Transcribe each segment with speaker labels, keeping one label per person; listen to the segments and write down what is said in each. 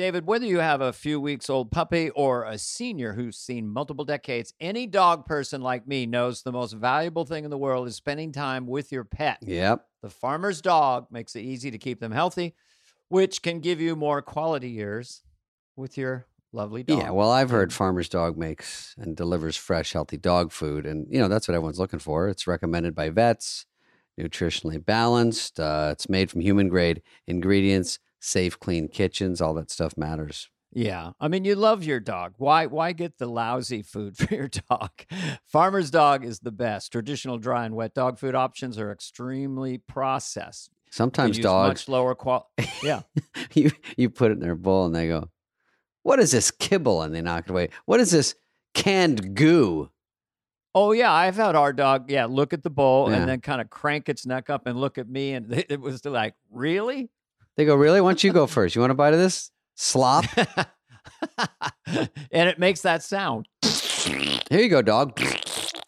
Speaker 1: David, whether you have a few weeks old puppy or a senior who's seen multiple decades, any dog person like me knows the most valuable thing in the world is spending time with your pet.
Speaker 2: Yep.
Speaker 1: The farmer's dog makes it easy to keep them healthy, which can give you more quality years with your lovely dog.
Speaker 2: Yeah, well, I've heard Farmer's Dog makes and delivers fresh, healthy dog food. And, you know, that's what everyone's looking for. It's recommended by vets, nutritionally balanced. Uh, it's made from human grade ingredients, safe, clean kitchens. All that stuff matters.
Speaker 1: Yeah. I mean, you love your dog. Why why get the lousy food for your dog? Farmer's dog is the best. Traditional dry and wet dog food options are extremely processed.
Speaker 2: Sometimes dogs,
Speaker 1: much lower quality. Yeah.
Speaker 2: you, you put it in their bowl and they go, What is this kibble? And they knock it away. What is this canned goo?
Speaker 1: Oh yeah, I've had our dog. Yeah, look at the bowl
Speaker 2: Yeah.
Speaker 1: and then kind of crank its neck up and look at me, and it was like, really?
Speaker 2: They go, Really? Why don't you go first? You want a bite of this? Slop?
Speaker 1: and it makes that sound.
Speaker 2: Here you go, dog.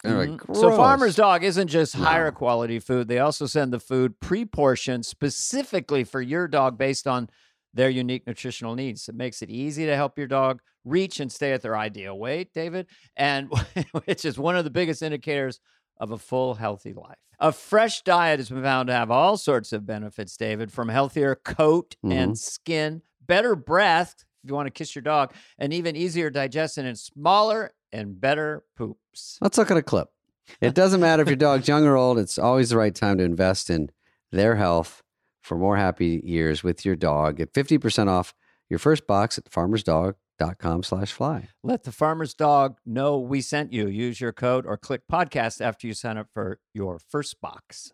Speaker 2: They're like.
Speaker 1: Mm-hmm. So Farmer's Dog isn't just higher
Speaker 2: No.
Speaker 1: quality food. They also send the food pre-portioned specifically for your dog based on their unique nutritional needs. It makes it easy to help your dog reach and stay at their ideal weight, David, and which is one of the biggest indicators of a full healthy life. A fresh diet has been found to have all sorts of benefits, David, from healthier coat and mm-hmm. skin, better breath if you want to kiss your dog, and even easier digestion and smaller and better poops.
Speaker 2: Let's look at a clip. It doesn't matter if your dog's young or old, it's always the right time to invest in their health for more happy years with your dog. Get 50% off your first box at farmersdog.com slash fly.
Speaker 1: Let the farmer's dog know we sent you. Use your code or click podcast after you sign up for your first box.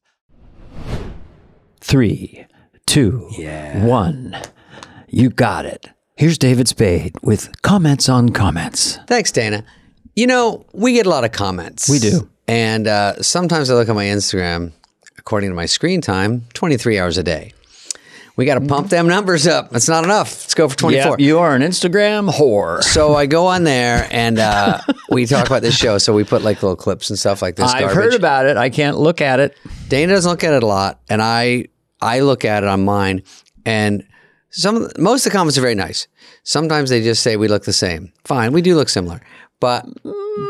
Speaker 1: Three, two,
Speaker 2: Yeah.
Speaker 1: one. You got it. Here's David Spade with comments on comments.
Speaker 2: Thanks, Dana. You know, we get a lot of comments.
Speaker 1: We do.
Speaker 2: And uh, sometimes I look at my Instagram, according to my screen time, 23 hours a day. We got to pump them numbers up. That's not enough. Let's go for 24.
Speaker 1: Yeah, you are an Instagram whore.
Speaker 2: So I go on there and uh, we talk about this show. So we put like little clips and stuff like this.
Speaker 1: I've
Speaker 2: garbage.
Speaker 1: heard about it. I can't look at it.
Speaker 2: Dana doesn't look at it a lot, and I I look at it on mine, and some most of the comments are very nice. Sometimes they just say we look the same. Fine, we do look similar, but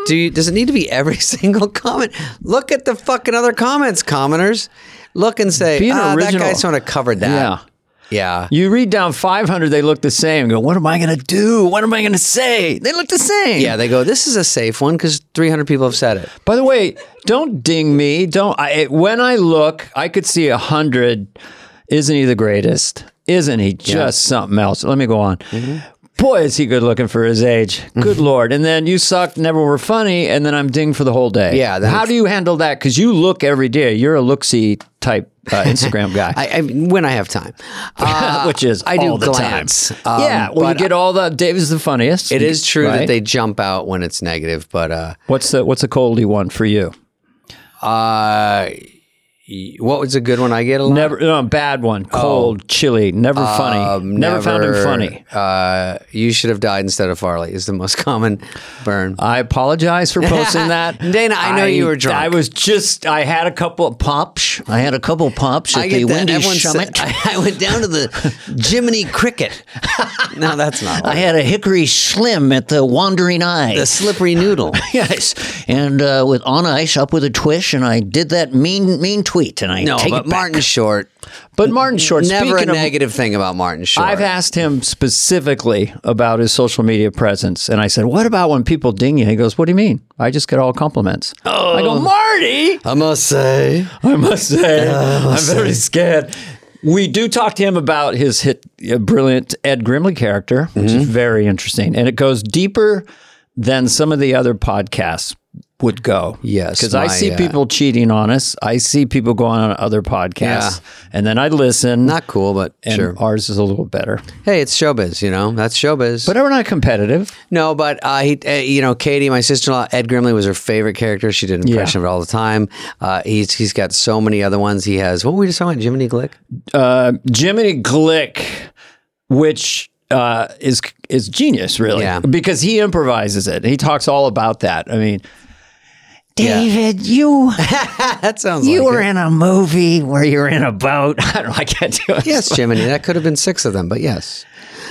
Speaker 2: do you, does it need to be every single comment? Look at the fucking other comments, commenters. Look and say, ah, that
Speaker 1: original."
Speaker 2: guy sort of covered that.
Speaker 1: Yeah.
Speaker 2: Yeah.
Speaker 1: You read down 500, they look the same. Go, what am I going to do? What am I going to say? They look the same.
Speaker 2: Yeah, they go, this is a safe one because 300 people have said it.
Speaker 1: By the way, don't ding me. Don't. I, it- when I look, I could see a hundred. Isn't he the greatest? Isn't he just something else? Let me go on.
Speaker 2: Mm-hmm.
Speaker 1: Boy, is he good looking for his age. Good lord! And then you sucked, never were funny, and then I'm dinged for the whole day.
Speaker 2: Yeah,
Speaker 1: How do you handle that? Because you look every day. You're a looksy type uh, Instagram guy.
Speaker 2: I, I when I have time. Uh,
Speaker 1: which is
Speaker 2: I do
Speaker 1: all the
Speaker 2: glance.
Speaker 1: time.
Speaker 2: Um,
Speaker 1: yeah, well, you get all the. Dave is the funniest.
Speaker 2: It is true that they jump out when it's negative, but uh,
Speaker 1: What's the What's a coldie one for you?
Speaker 2: uh, what was a good one I get a lot?
Speaker 1: Never, no, bad one. Cold, chilly, never funny.
Speaker 2: Um,
Speaker 1: never, found him funny.
Speaker 2: Uh, you should have died instead of Farley is the most common burn.
Speaker 1: I apologize for posting that.
Speaker 2: Dana, I know you were drunk.
Speaker 1: I was just, I had a couple of pops. I had a couple of pops at
Speaker 2: I
Speaker 1: the. Windy Summit.
Speaker 2: said- I, I went down to the Jiminy Cricket. no, that's not.
Speaker 1: I had a Hickory Slim at the Wandering Eye.
Speaker 2: the slippery noodle.
Speaker 1: yes, and uh, with on ice, up with a twish, and I did that mean, mean tweet, and I
Speaker 2: No,
Speaker 1: take
Speaker 2: but
Speaker 1: it back.
Speaker 2: Martin Short.
Speaker 1: But Martin Short,
Speaker 2: Never a
Speaker 1: of-
Speaker 2: negative thing about Martin Short.
Speaker 1: I've asked him specifically about his social media presence, and I said, "What about when people ding you?" He goes, "What do you mean? I just get all compliments." Oh, I go, "Marty,
Speaker 2: I must say.
Speaker 1: I must say, I'm very scared." We do talk to him about his hit, uh, brilliant Ed Grimley character, which
Speaker 2: Mm-hmm.
Speaker 1: is very interesting, and it goes deeper than some of the other podcasts would go.
Speaker 2: Yes,
Speaker 1: because I see
Speaker 2: uh,
Speaker 1: people cheating on us. I see people going on other podcasts, and then I listen.
Speaker 2: Not cool, but
Speaker 1: and
Speaker 2: sure.
Speaker 1: ours is a little better,
Speaker 2: Hey, it's showbiz, you know? That's showbiz.
Speaker 1: but we're not competitive.
Speaker 2: No, but uh, he, uh, you know, Katie, my sister-in-law, Ed Grimley was her favorite character. She did an impression of it all the time. Uh, he's he's got so many other ones. He has what were we just talking about? Jiminy Glick.
Speaker 1: uh, Jiminy Glick, which uh, is is genius, really,
Speaker 2: Yeah.
Speaker 1: because he improvises it. He talks all about that. I mean,
Speaker 2: Yeah.
Speaker 1: David, you
Speaker 2: that sounds.
Speaker 1: you
Speaker 2: like
Speaker 1: were
Speaker 2: it.
Speaker 1: in a movie where you were in a boat. I don't know. I can't do it.
Speaker 2: Yes, Jiminy. That could have been six of them, but yes.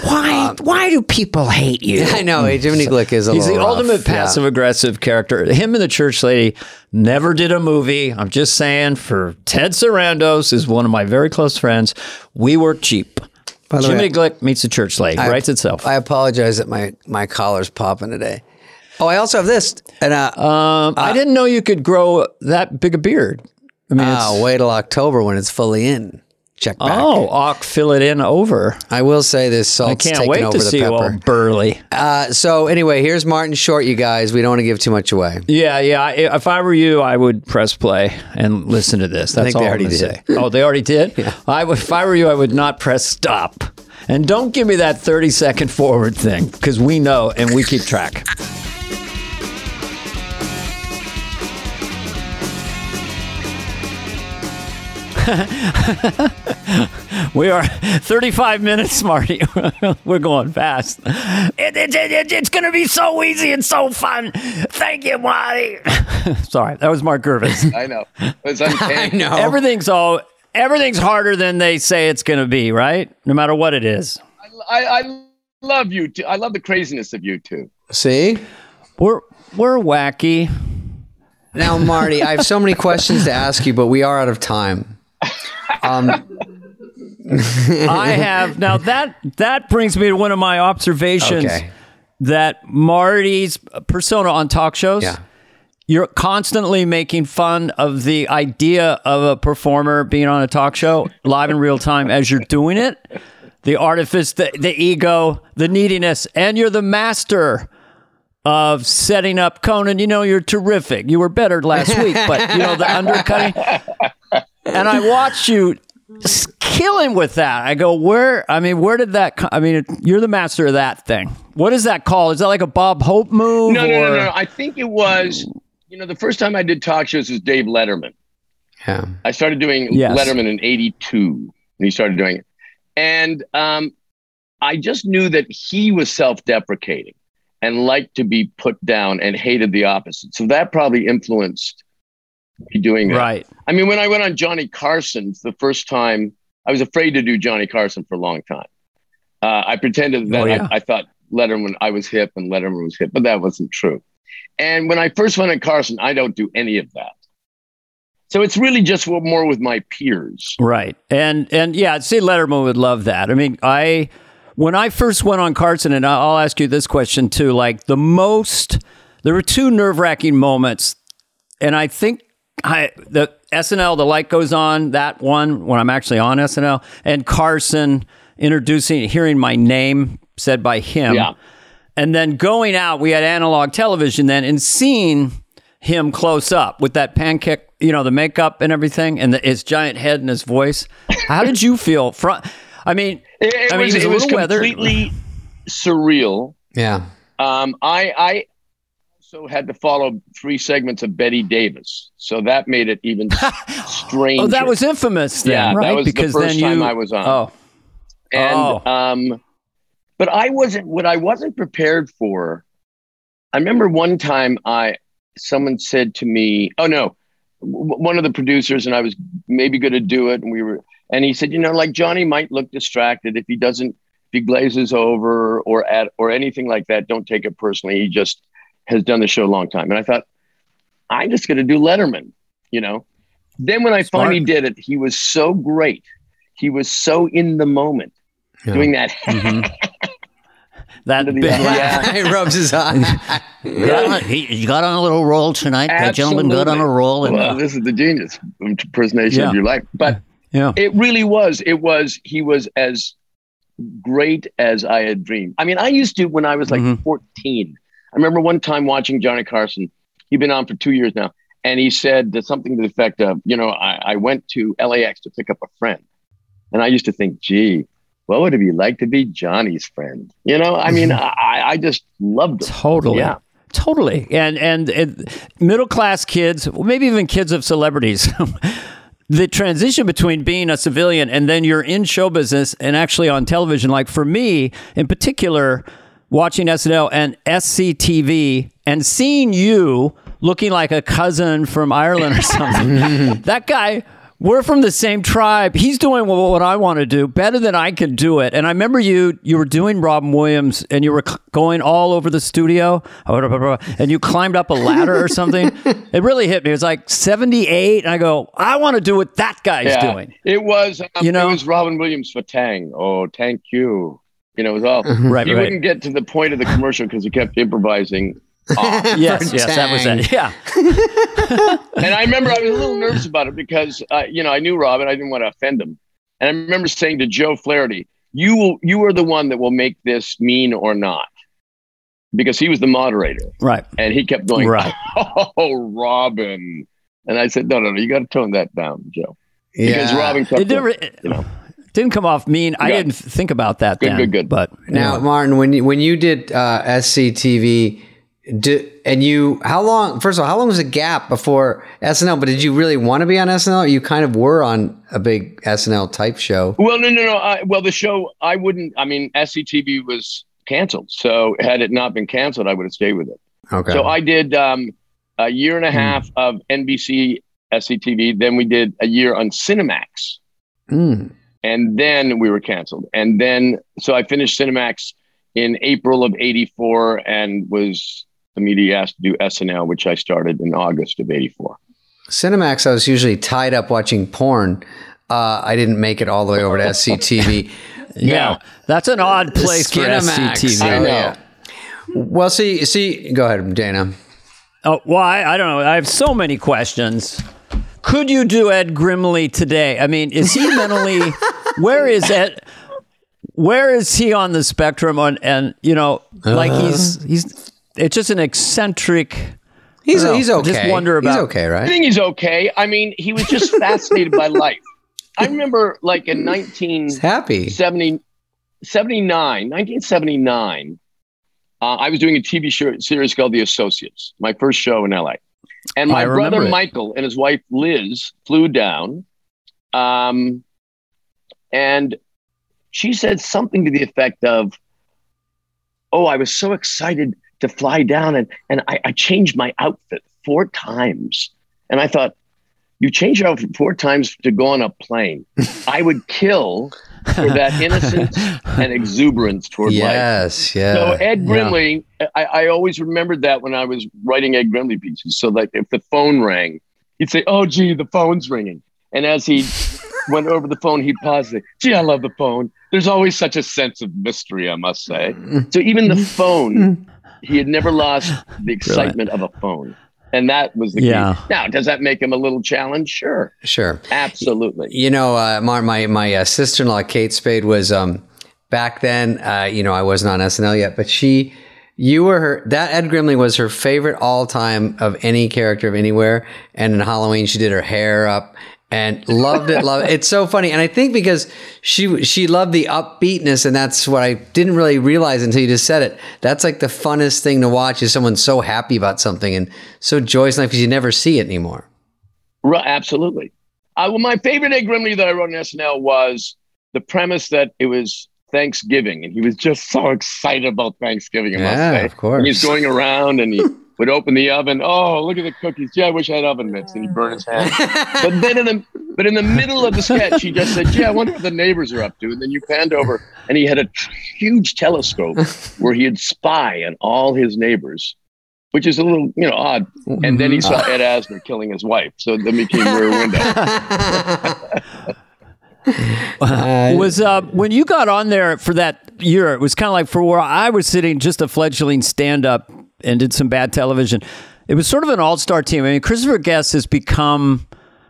Speaker 1: Why? Um, why do people hate you?
Speaker 2: I know hey, Jiminy Glick is a
Speaker 1: He's the
Speaker 2: rough.
Speaker 1: ultimate
Speaker 2: Yeah.
Speaker 1: passive aggressive character. Him and the church lady never did a movie. I'm just saying, for Ted Sarandos is one of my very close friends. We were cheap.
Speaker 2: By the
Speaker 1: Jiminy
Speaker 2: way,
Speaker 1: Glick meets the church lady.
Speaker 2: I-
Speaker 1: writes itself.
Speaker 2: I apologize that my my collar's popping today. Oh, I also have this, and uh,
Speaker 1: um, I didn't know you could grow that big a beard. I mean,
Speaker 2: oh, wait till October when it's fully in. Check back.
Speaker 1: oh, Ock, fill it in over.
Speaker 2: I will say this
Speaker 1: I can't wait
Speaker 2: over
Speaker 1: to
Speaker 2: the
Speaker 1: see you all burly.
Speaker 2: Uh, so anyway, here's Martin Short, you guys. We don't want to give too much away.
Speaker 1: Yeah, yeah. I- If I were you, I would press play and listen to this. That's
Speaker 2: think
Speaker 1: all
Speaker 2: they
Speaker 1: I'm gonna
Speaker 2: did.
Speaker 1: say. Oh, they already did. I would, if I were you, I would not press stop. And don't give me that 30 second forward thing because we know and we keep track. we are 35 minutes, Marty. We're going fast. It, it, it, it's going to be so easy and so fun. Thank you, Marty. Sorry, that was Mark Gervais.
Speaker 3: I know. It's uncanny.
Speaker 2: know.
Speaker 1: Everything's all everything's harder than they say it's going to be, right? No matter what it is.
Speaker 3: I, I love you. Too. I love the craziness of you two.
Speaker 2: See?
Speaker 1: We're we're wacky.
Speaker 2: Now, Marty, I have so many questions to ask you, but we are out of time. Um,
Speaker 1: I have now that that brings me to one of my observations
Speaker 2: okay.
Speaker 1: that Marty's persona on talk shows.
Speaker 2: Yeah.
Speaker 1: You're constantly making fun of the idea of a performer being on a talk show live in real time as you're doing it. The artifice, the, the ego, the neediness, and you're the master of setting up Conan. You know, you're terrific. You were better last week, but you know, the undercutting. And I watched you killing with that. I go, where? I mean, where did that? Co- I mean, you're the master of that thing. What is that called? Is that like a Bob Hope move?
Speaker 3: No, no, no, no, no. I think it was. You know, the first time I did talk shows was Dave Letterman.
Speaker 2: yeah.
Speaker 3: I started doing
Speaker 1: Yes.
Speaker 3: Letterman in '82 when he started doing it, and um, I just knew that he was self-deprecating and liked to be put down and hated the opposite. So that probably influenced me doing that.
Speaker 1: Right.
Speaker 3: I mean, when I went on Johnny Carson's the first time, I was afraid to do Johnny Carson for a long time. Uh, I pretended that
Speaker 1: Oh, yeah.
Speaker 3: I, I thought Letterman, I was hip and Letterman was hip, but that wasn't true. And when I first went on Carson, I don't do any of that. So it's really just more with my peers.
Speaker 1: Right. And and yeah, I'd say Letterman would love that. I mean, I when I first went on Carson, and I'll ask you this question too. Like the most, there were two nerve wracking moments, and I think I the SNL, the light goes on that one when I'm actually on SNL, and Carson introducing, hearing my name said by him.
Speaker 3: Yeah.
Speaker 1: And then going out, we had analog television then, and seeing him close up with that pancake, you know, the makeup and everything, and the, his giant head and his voice. How did you feel? Front, I mean,
Speaker 3: It, it
Speaker 1: I mean,
Speaker 3: was,
Speaker 1: he was
Speaker 3: it was
Speaker 1: little weathered.
Speaker 3: completely surreal.
Speaker 2: Yeah.
Speaker 3: Um, I, I also had to follow three segments of Bette Davis. So that made it even stranger.
Speaker 1: oh, that was infamous then,
Speaker 3: Yeah, that
Speaker 1: right?
Speaker 3: was the
Speaker 1: because
Speaker 3: first
Speaker 1: then you,
Speaker 3: time I was on.
Speaker 1: Oh,
Speaker 3: and
Speaker 1: Oh.
Speaker 3: um but i wasn't what i wasn't prepared for i remember one time i someone said to me oh no one of the producers and i was maybe going to do it and we were and he said you know like johnny might look distracted if he doesn't if he glazes over or at or anything like that don't take it personally he just has done the show a long time and i thought i'm just going to do letterman you know then when i
Speaker 1: Smart.
Speaker 3: finally did it he was so great he was so in the moment
Speaker 2: Yeah.
Speaker 3: doing that
Speaker 1: that
Speaker 3: Under the-
Speaker 1: big
Speaker 3: Yeah.
Speaker 2: he rubs his eye.
Speaker 1: Yeah, he, he got on a little roll tonight. That gentleman got on a roll. And,
Speaker 3: well, this is the genius impersonation
Speaker 1: Yeah.
Speaker 3: of your life. But
Speaker 1: yeah.
Speaker 3: it really was. It was. He was as great as I had dreamed. I mean, I used to when I was like
Speaker 1: Mhm.
Speaker 3: 14. I remember one time watching Johnny Carson. He'd been on for two years now, and he said something to the effect of, you know, I, I went to LAX to pick up a friend, and I used to think, gee. What would it be like to be Johnny's friend? You know, I mean, I, I just loved him.
Speaker 1: Totally.
Speaker 3: Yeah.
Speaker 1: Totally. And and, and middle class kids, maybe even kids of celebrities. the transition between being a civilian and then you're in show business and actually on television like for me in particular watching SNL and SCTV and seeing you looking like a cousin from Ireland or something. that guy we're from the same tribe. He's doing what, what I want to do better than I can do it. And I remember you you were doing Robin Williams and you were c- going all over the studio and you climbed up a ladder or something. it really hit me. It was like 78 and I go, I want to do what that guy's
Speaker 3: Yeah.
Speaker 1: doing.
Speaker 3: It was, um,
Speaker 1: You know?
Speaker 3: it was Robin Williams for Tang. Oh, thank you. You know, it was all.
Speaker 1: Right,
Speaker 3: he
Speaker 1: right.
Speaker 3: wouldn't get to the point of the commercial because he kept improvising. off.
Speaker 1: Yes, yes, that was it. Yeah.
Speaker 3: and I remember I was a little nervous about it because, uh, you know, I knew Robin. I didn't want to offend him. And I remember saying to Joe Flaherty, "You will, you are the one that will make this mean or not," because he was the moderator,
Speaker 1: Right.
Speaker 3: and he kept going,
Speaker 1: Right.
Speaker 3: "Oh, Robin," and I said, "No, no, no, you got to tone that down, Joe," because
Speaker 2: Yeah.
Speaker 3: Robin kept
Speaker 1: It never
Speaker 3: going, you know.
Speaker 1: Didn't come off mean. I didn't think about that
Speaker 3: Good,
Speaker 1: then.
Speaker 3: good, good.
Speaker 1: But
Speaker 2: Now,
Speaker 1: anyway.
Speaker 2: Martin, when you, when you did uh, SCTV, di- and you, how long? First of all, how long was the gap before SNL? But did you really want to be on SNL? Or you kind of were on a big SNL type show.
Speaker 3: Well, no, no, no. I, well, the show, I wouldn't. I mean, SCTV was canceled, so had it not been canceled, I would have stayed with it.
Speaker 2: Okay.
Speaker 3: So I did um, a year and a half of NBC SCTV. Then we did a year on Cinemax,
Speaker 2: Mm.
Speaker 3: And then we were canceled. And then, so I finished Cinemax in April of '84, and was immediately asked to do SNL, which I started in August of '84.
Speaker 2: Cinemax, I was usually tied up watching porn. Uh, I didn't make it all the way over to SCTV.
Speaker 1: yeah, that's an odd place for
Speaker 2: Skinamax.
Speaker 1: SCTV.
Speaker 3: I know.
Speaker 2: yeah. Well, see, see, go ahead, Dana.
Speaker 1: Oh, why? I don't know. I have so many questions. Could you do Ed Grimley today? I mean, is he mentally? where is Ed? Where is he on the spectrum? On and you know, like he's he's. It's just an eccentric.
Speaker 2: He's
Speaker 1: I don't
Speaker 2: he's
Speaker 1: know.
Speaker 2: okay.
Speaker 1: Just wonder about-
Speaker 2: he's okay,
Speaker 3: I
Speaker 2: right?
Speaker 3: think he's okay. I mean, he was just fascinated by life. I remember, like in 19.
Speaker 2: He's happy.
Speaker 3: 70, 79, 1979, uh, I was doing a TV show, series called The Associates, my first show in LA. And my brother
Speaker 1: it.
Speaker 3: Michael and his wife Liz flew down. Um, and she said something to the effect of, Oh, I was so excited to fly down and, and I, I changed my outfit four times. And I thought, You changed your outfit four times to go on a plane. I would kill for that innocence and exuberance toward life.
Speaker 2: Yes, yeah.
Speaker 3: So Ed
Speaker 1: Yeah.
Speaker 3: Grimley, I, I always remembered that when I was writing Ed Grimley pieces. So like if the phone rang, he'd say, "Oh, gee, the phone's ringing," and as he went over the phone, he'd pause and say, "Gee, I love the phone." There's always such a sense of mystery, I must say. So even the phone, he had never lost the excitement of a phone, and that was the
Speaker 1: Yeah.
Speaker 3: key. Now, does that make him a little challenge? Sure,
Speaker 2: sure.
Speaker 3: absolutely.
Speaker 2: You know, uh, my my, my uh, sister in law Kate Spade was um, back then. Uh, you know, I wasn't on SNL yet, but she, you were her. That Ed Grimley was her favorite all time of any character of anywhere. And in Halloween, she did her hair up and loved it. Loved it. It's so funny, and I think because she she loved the upbeatness, and that's what I didn't really realize until you just said it. That's like the funnest thing to watch is someone so happy about something and so joyous in life because you never see it anymore.
Speaker 3: Right, absolutely. Uh, well, my favorite Ed Grimley that I wrote in SNL was the premise that it was Thanksgiving, and he was just so excited about Thanksgiving. I
Speaker 2: Yeah, of course.
Speaker 3: And he's going around and he would open the oven. Oh, look at the cookies! Yeah, I wish I had oven mitts, and he'd burn his hand. but then in the but in the middle of the sketch, he just said, "Yeah, I wonder what the neighbors are up to." And then you panned over, and he had a huge telescope where he'd spy on all his neighbors. Which is a little, you know, odd. And then he saw Ed Asner killing his wife, so then he became Rear Window.
Speaker 2: Uh,
Speaker 1: was uh, when you got on there for that year, it was kind of like for where I was sitting, just a fledgling stand up and did some bad television. It was sort of an all star team. I mean, Christopher Guest has become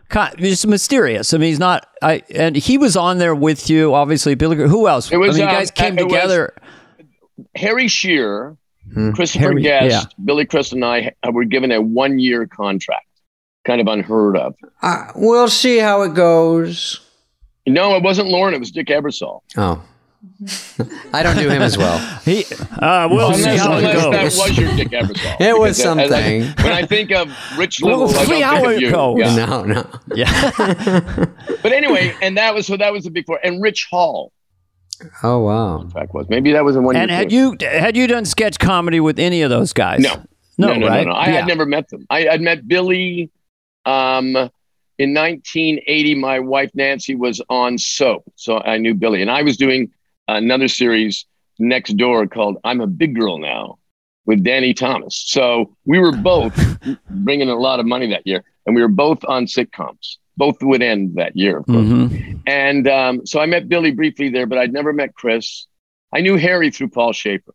Speaker 1: kind just mysterious. I mean, he's not. I and he was on there with you, obviously. Billy, who else?
Speaker 3: It was,
Speaker 1: I mean, you
Speaker 3: um,
Speaker 1: guys came
Speaker 3: it was-
Speaker 1: together.
Speaker 3: Harry Shearer, Christopher
Speaker 1: Harry-
Speaker 3: Guest, Billy Crystal, and I uh, were given a one year contract, kind of unheard of.
Speaker 2: Uh, we'll see how it goes.
Speaker 3: No, it wasn't Lorne, it was Dick Ebersol.
Speaker 2: Oh. I don't do him as well.
Speaker 1: He, uh, we'll see how it goes.
Speaker 3: that was your Dick Ebersol.
Speaker 2: It was
Speaker 3: Because, uh, I-
Speaker 2: something.
Speaker 3: when I think of Rich
Speaker 1: We'll
Speaker 3: Little, I
Speaker 1: see
Speaker 3: don't
Speaker 1: how
Speaker 3: think of you.
Speaker 1: goes.
Speaker 3: Yeah.
Speaker 2: No, no.
Speaker 1: yeah.
Speaker 3: But anyway, and that was so that was the big four. And Rich Hall,
Speaker 2: Oh wow.
Speaker 3: in fact, was maybe that was a one
Speaker 1: and had you had you done sketch comedy with any of those guys?
Speaker 3: No.
Speaker 1: no,
Speaker 3: no, no,
Speaker 1: right?
Speaker 3: no, no. I
Speaker 1: Yeah.
Speaker 3: had never met them. I had met Billy, um, in 1980, my wife Nancy was on soap, so I knew Billy, and I was doing another series next door called "I'm a Big Girl Now" with Danny Thomas. So we were both bringing a lot of money that year, and we were both on sitcoms. Both would end that year, of course.
Speaker 1: Mm-hmm.
Speaker 3: And um, so I met Billy briefly there, but I'd never met Chris. I knew Harry through Paul Shaffer.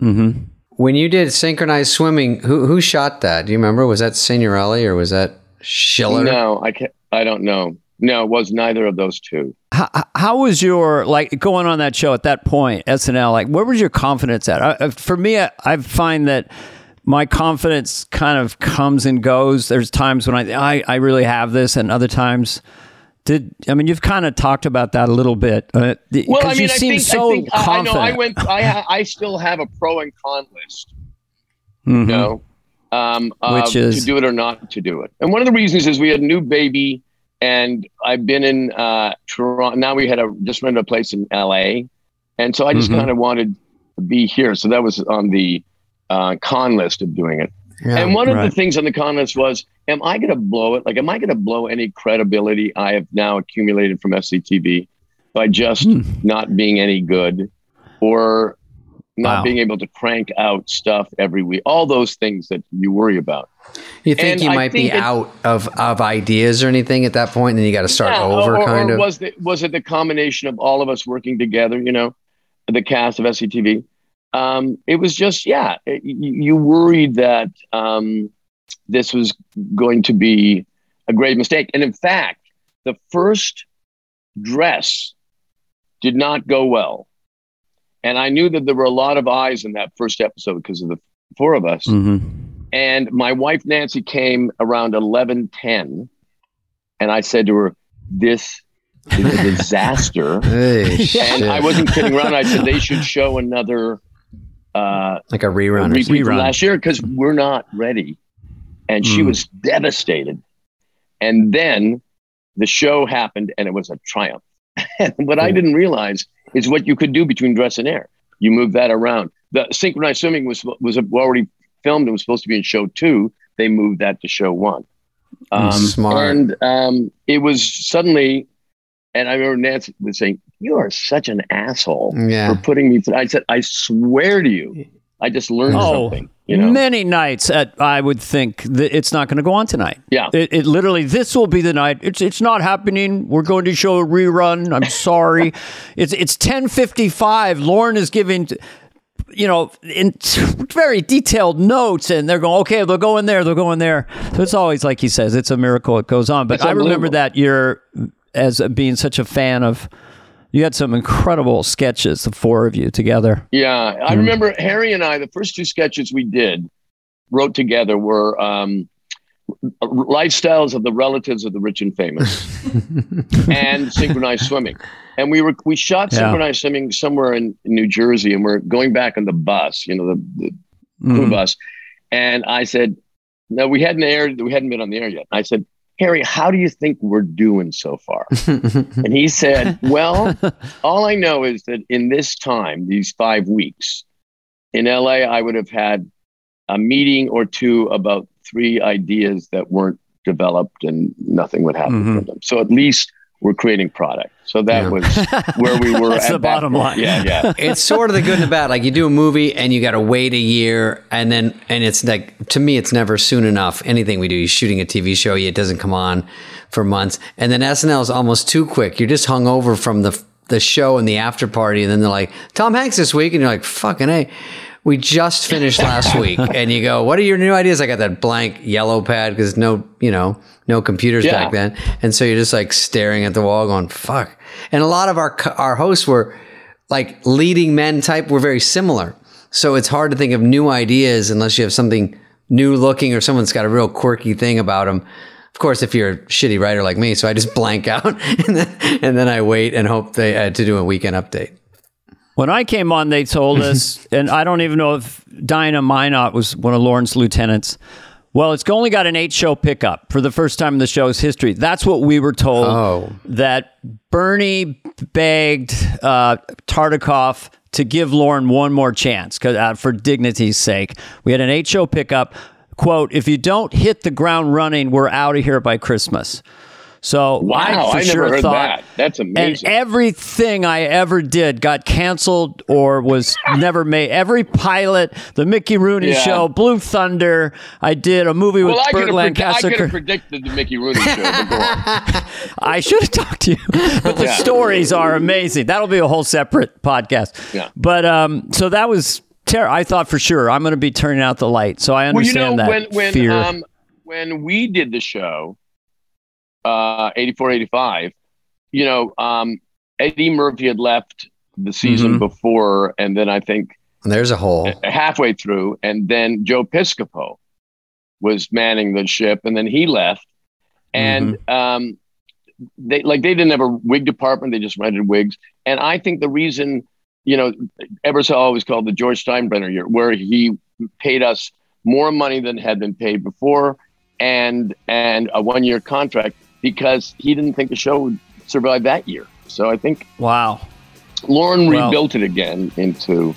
Speaker 1: Mm-hmm.
Speaker 2: When you did synchronized swimming, who who shot that? Do you remember? Was that Signorelli or was that Schiller?
Speaker 3: No, I can't. I don't know. No, it was neither of those two.
Speaker 1: How, how was your like going on that show at that point SNL? Like, where was your confidence at? I, for me, I, I find that my confidence kind of comes and goes. There's times when I, I, I really have this, and other times. Did I mean you've kind of talked about that a little bit? Uh,
Speaker 3: well, I mean,
Speaker 1: you
Speaker 3: I
Speaker 1: seem
Speaker 3: think,
Speaker 1: so
Speaker 3: I, think I, I know
Speaker 1: confident.
Speaker 3: I went. I I still have a pro and con list.
Speaker 1: Mhm.
Speaker 3: You know, um, uh,
Speaker 1: Which is-
Speaker 3: to do it or not to do it. And one of the reasons is we had a new baby, and I've been in uh, Toronto. Now we had a just rented a place in L.A., and so I just
Speaker 1: Mhm.
Speaker 3: kind of wanted to be here. So that was on the uh, con list of doing it.
Speaker 2: Yeah.
Speaker 3: and one of the things on the con list was, am I going to blow it? Like, am I going to blow any credibility I have now accumulated from SCTV by just
Speaker 1: Hmm.
Speaker 3: not being any good or not
Speaker 1: Wow.
Speaker 3: being able to crank out stuff every week? All those things that you worry about.
Speaker 2: You think
Speaker 3: and
Speaker 2: you might be
Speaker 3: it-
Speaker 2: out of, of ideas or anything at that point, and then you got to start
Speaker 3: Yeah,
Speaker 2: over,
Speaker 3: or,
Speaker 2: kind
Speaker 3: or
Speaker 2: of.
Speaker 3: was it was it the combination of all of us working together? You know, the cast of SCTV. Um, it was just yeah. It, you, worried that um, this was going to be a great mistake, and in fact, the first dress did not go well, and I knew that there were a lot of eyes in that first episode because of the four of us.
Speaker 1: Mhm.
Speaker 3: And my wife Nancy came around eleven ten, and I said to her, "This is a disaster."
Speaker 2: Hey,
Speaker 3: and
Speaker 2: shit.
Speaker 3: I wasn't kidding around. I said they should show another uh,
Speaker 2: like a rerun.
Speaker 3: from
Speaker 1: Rerun.
Speaker 3: last year because we're not ready. And she
Speaker 1: Mm.
Speaker 3: was devastated. And then the show happened, and it was a triumph. and what I didn't realize is what you could do between dress and air. You move that around. The synchronized swimming was was already filmed and was supposed to be in show two. They moved that to show one. Um,
Speaker 2: Smart.
Speaker 3: And um, it was suddenly, and I remember Nancy was saying, "You are such an asshole
Speaker 2: Yeah.
Speaker 3: for putting me." Through. I said, "I swear to you, I just learned
Speaker 1: Oh,
Speaker 3: something." You know,
Speaker 1: Many nights at I would think that it's not going to go on tonight.
Speaker 3: Yeah.
Speaker 1: It, it literally this will be the night. It's it's not happening. We're going to show a rerun. I'm sorry. it's it's 10:55. Lorne is giving you know, in very detailed notes, and they're going, okay, they'll go in there, they'll go in there. So it's always like he says, it's a miracle it goes on. But
Speaker 3: It's
Speaker 1: I remember that you're as being such a fan of. You had some incredible sketches, the four of you together.
Speaker 3: Yeah, I remember Harry and I. The first two sketches we did, wrote together, were um, lifestyles of the relatives of the rich and famous, and synchronized swimming. And we were we shot
Speaker 1: Yeah.
Speaker 3: synchronized swimming somewhere in New Jersey, and we're going back on the bus, you know, the, the crew
Speaker 1: Mhm.
Speaker 3: bus. And I said, "No, we hadn't aired. We hadn't been on the air yet." I said, "Harry, how do you think we're doing so far?" And he said, Well, all I know is that in this time, these five weeks in LA, I would have had a meeting or two about three ideas that weren't developed and nothing would happen
Speaker 1: Mhm.
Speaker 3: from them. So at least we're creating product. So that
Speaker 2: Yeah.
Speaker 3: was where we were
Speaker 1: That's
Speaker 3: at
Speaker 1: the
Speaker 3: that
Speaker 1: bottom
Speaker 3: point.
Speaker 1: line.
Speaker 3: Yeah, yeah.
Speaker 2: it's sort of the good and the bad. Like you do a movie and you got to wait a year, and then and it's like to me, it's never soon enough. Anything we do, you're shooting a TV show, it doesn't come on for months, and then SNL is almost too quick. You're just hung over from the the show and the after party, and then they're like Tom Hanks this week, and you're like fucking a. We just finished last week, and you go, "What are your new ideas?" I got that blank yellow pad because no, you know, no computers
Speaker 3: Yeah.
Speaker 2: back then, and so you're just like staring at the wall, going, "Fuck." And a lot of our our hosts were like leading men type were very similar. So it's hard to think of new ideas unless you have something new looking or someone's got a real quirky thing about them. Of course, if you're a shitty writer like me, so I just blank out and then, and then I wait and hope they uh, to do a weekend update.
Speaker 1: When I came on, they told us, and I don't even know if Dinah Minot was one of Lorne's lieutenants. Well, it's only got an eight show pickup for the first time in the show's history. That's what we were told.
Speaker 2: Oh.
Speaker 1: That Bernie begged uh, Tartikoff to give Lorne one more chance 'cause, uh, for dignity's sake. We had an eight show pickup. Quote, if you don't hit the ground running, we're out of here by Christmas. So
Speaker 3: Wow,
Speaker 1: I
Speaker 3: I,
Speaker 1: for
Speaker 3: never
Speaker 1: sure
Speaker 3: heard
Speaker 1: thought
Speaker 3: that. That's
Speaker 1: and
Speaker 3: amazing.
Speaker 1: everything I ever did got canceled or was never made. Every pilot, the Mickey Rooney
Speaker 3: Yeah.
Speaker 1: Show, Blue Thunder. I did a movie with
Speaker 3: I
Speaker 1: Burt
Speaker 3: could, predi- I could have predicted the Mickey Rooney show.
Speaker 1: I should have talked to you, but the
Speaker 3: Yeah.
Speaker 1: stories are amazing. That'll be a whole separate podcast.
Speaker 3: Yeah.
Speaker 1: But um, so that was ter- I thought for sure I'm going to be turning out the light. So I
Speaker 3: Well, you
Speaker 1: understand
Speaker 3: know,
Speaker 1: that
Speaker 3: when when
Speaker 1: fear.
Speaker 3: um when we did the show, uh, 84, 85, you know, um, Eddie Murphy had left the season
Speaker 1: Mhm.
Speaker 3: before, and then I think
Speaker 2: There's a hole.
Speaker 3: halfway through, and then Joe Piscopo was manning the ship, and then he left, and um, they like they didn't have a wig department; they just rented wigs, and I think the reason, you know, Ebersol always called the George Steinbrenner year, where he paid us more money than had been paid before, and and a one year contract because he didn't think the show would survive that year. So I think
Speaker 1: wow.
Speaker 3: Lorne
Speaker 1: Well-
Speaker 3: rebuilt it again into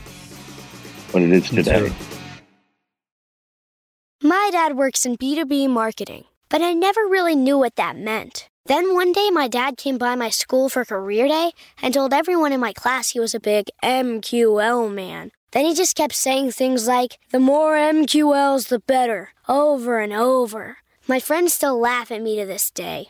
Speaker 3: what it is today.
Speaker 4: My dad works in B2B marketing, but I never really knew what that meant. Then one day, my dad came by my school for career day and told everyone in my class he was a big MQL man. Then he just kept saying things like, the more MQLs, the better, over and over. My friends still laugh at me to this day.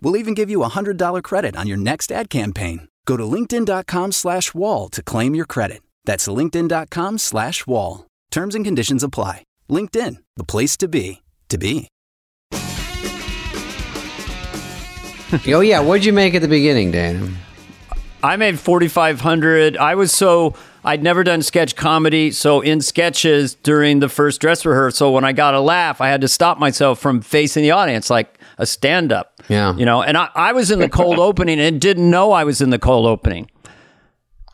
Speaker 5: We'll even give you a $100 credit on your next ad campaign. Go to linkedin.com slash wall to claim your credit. That's linkedin.com slash wall. Terms and conditions apply. LinkedIn, the place to be, to be.
Speaker 2: oh yeah, what'd you make at the beginning, Dan?
Speaker 1: I made 4,500. I was so, I'd never done sketch comedy. So in sketches during the first dress rehearsal, when I got a laugh, I had to stop myself from facing the audience like a stand up.
Speaker 2: Yeah.
Speaker 1: You know, and I, I was in the cold opening and didn't know I was in the cold opening.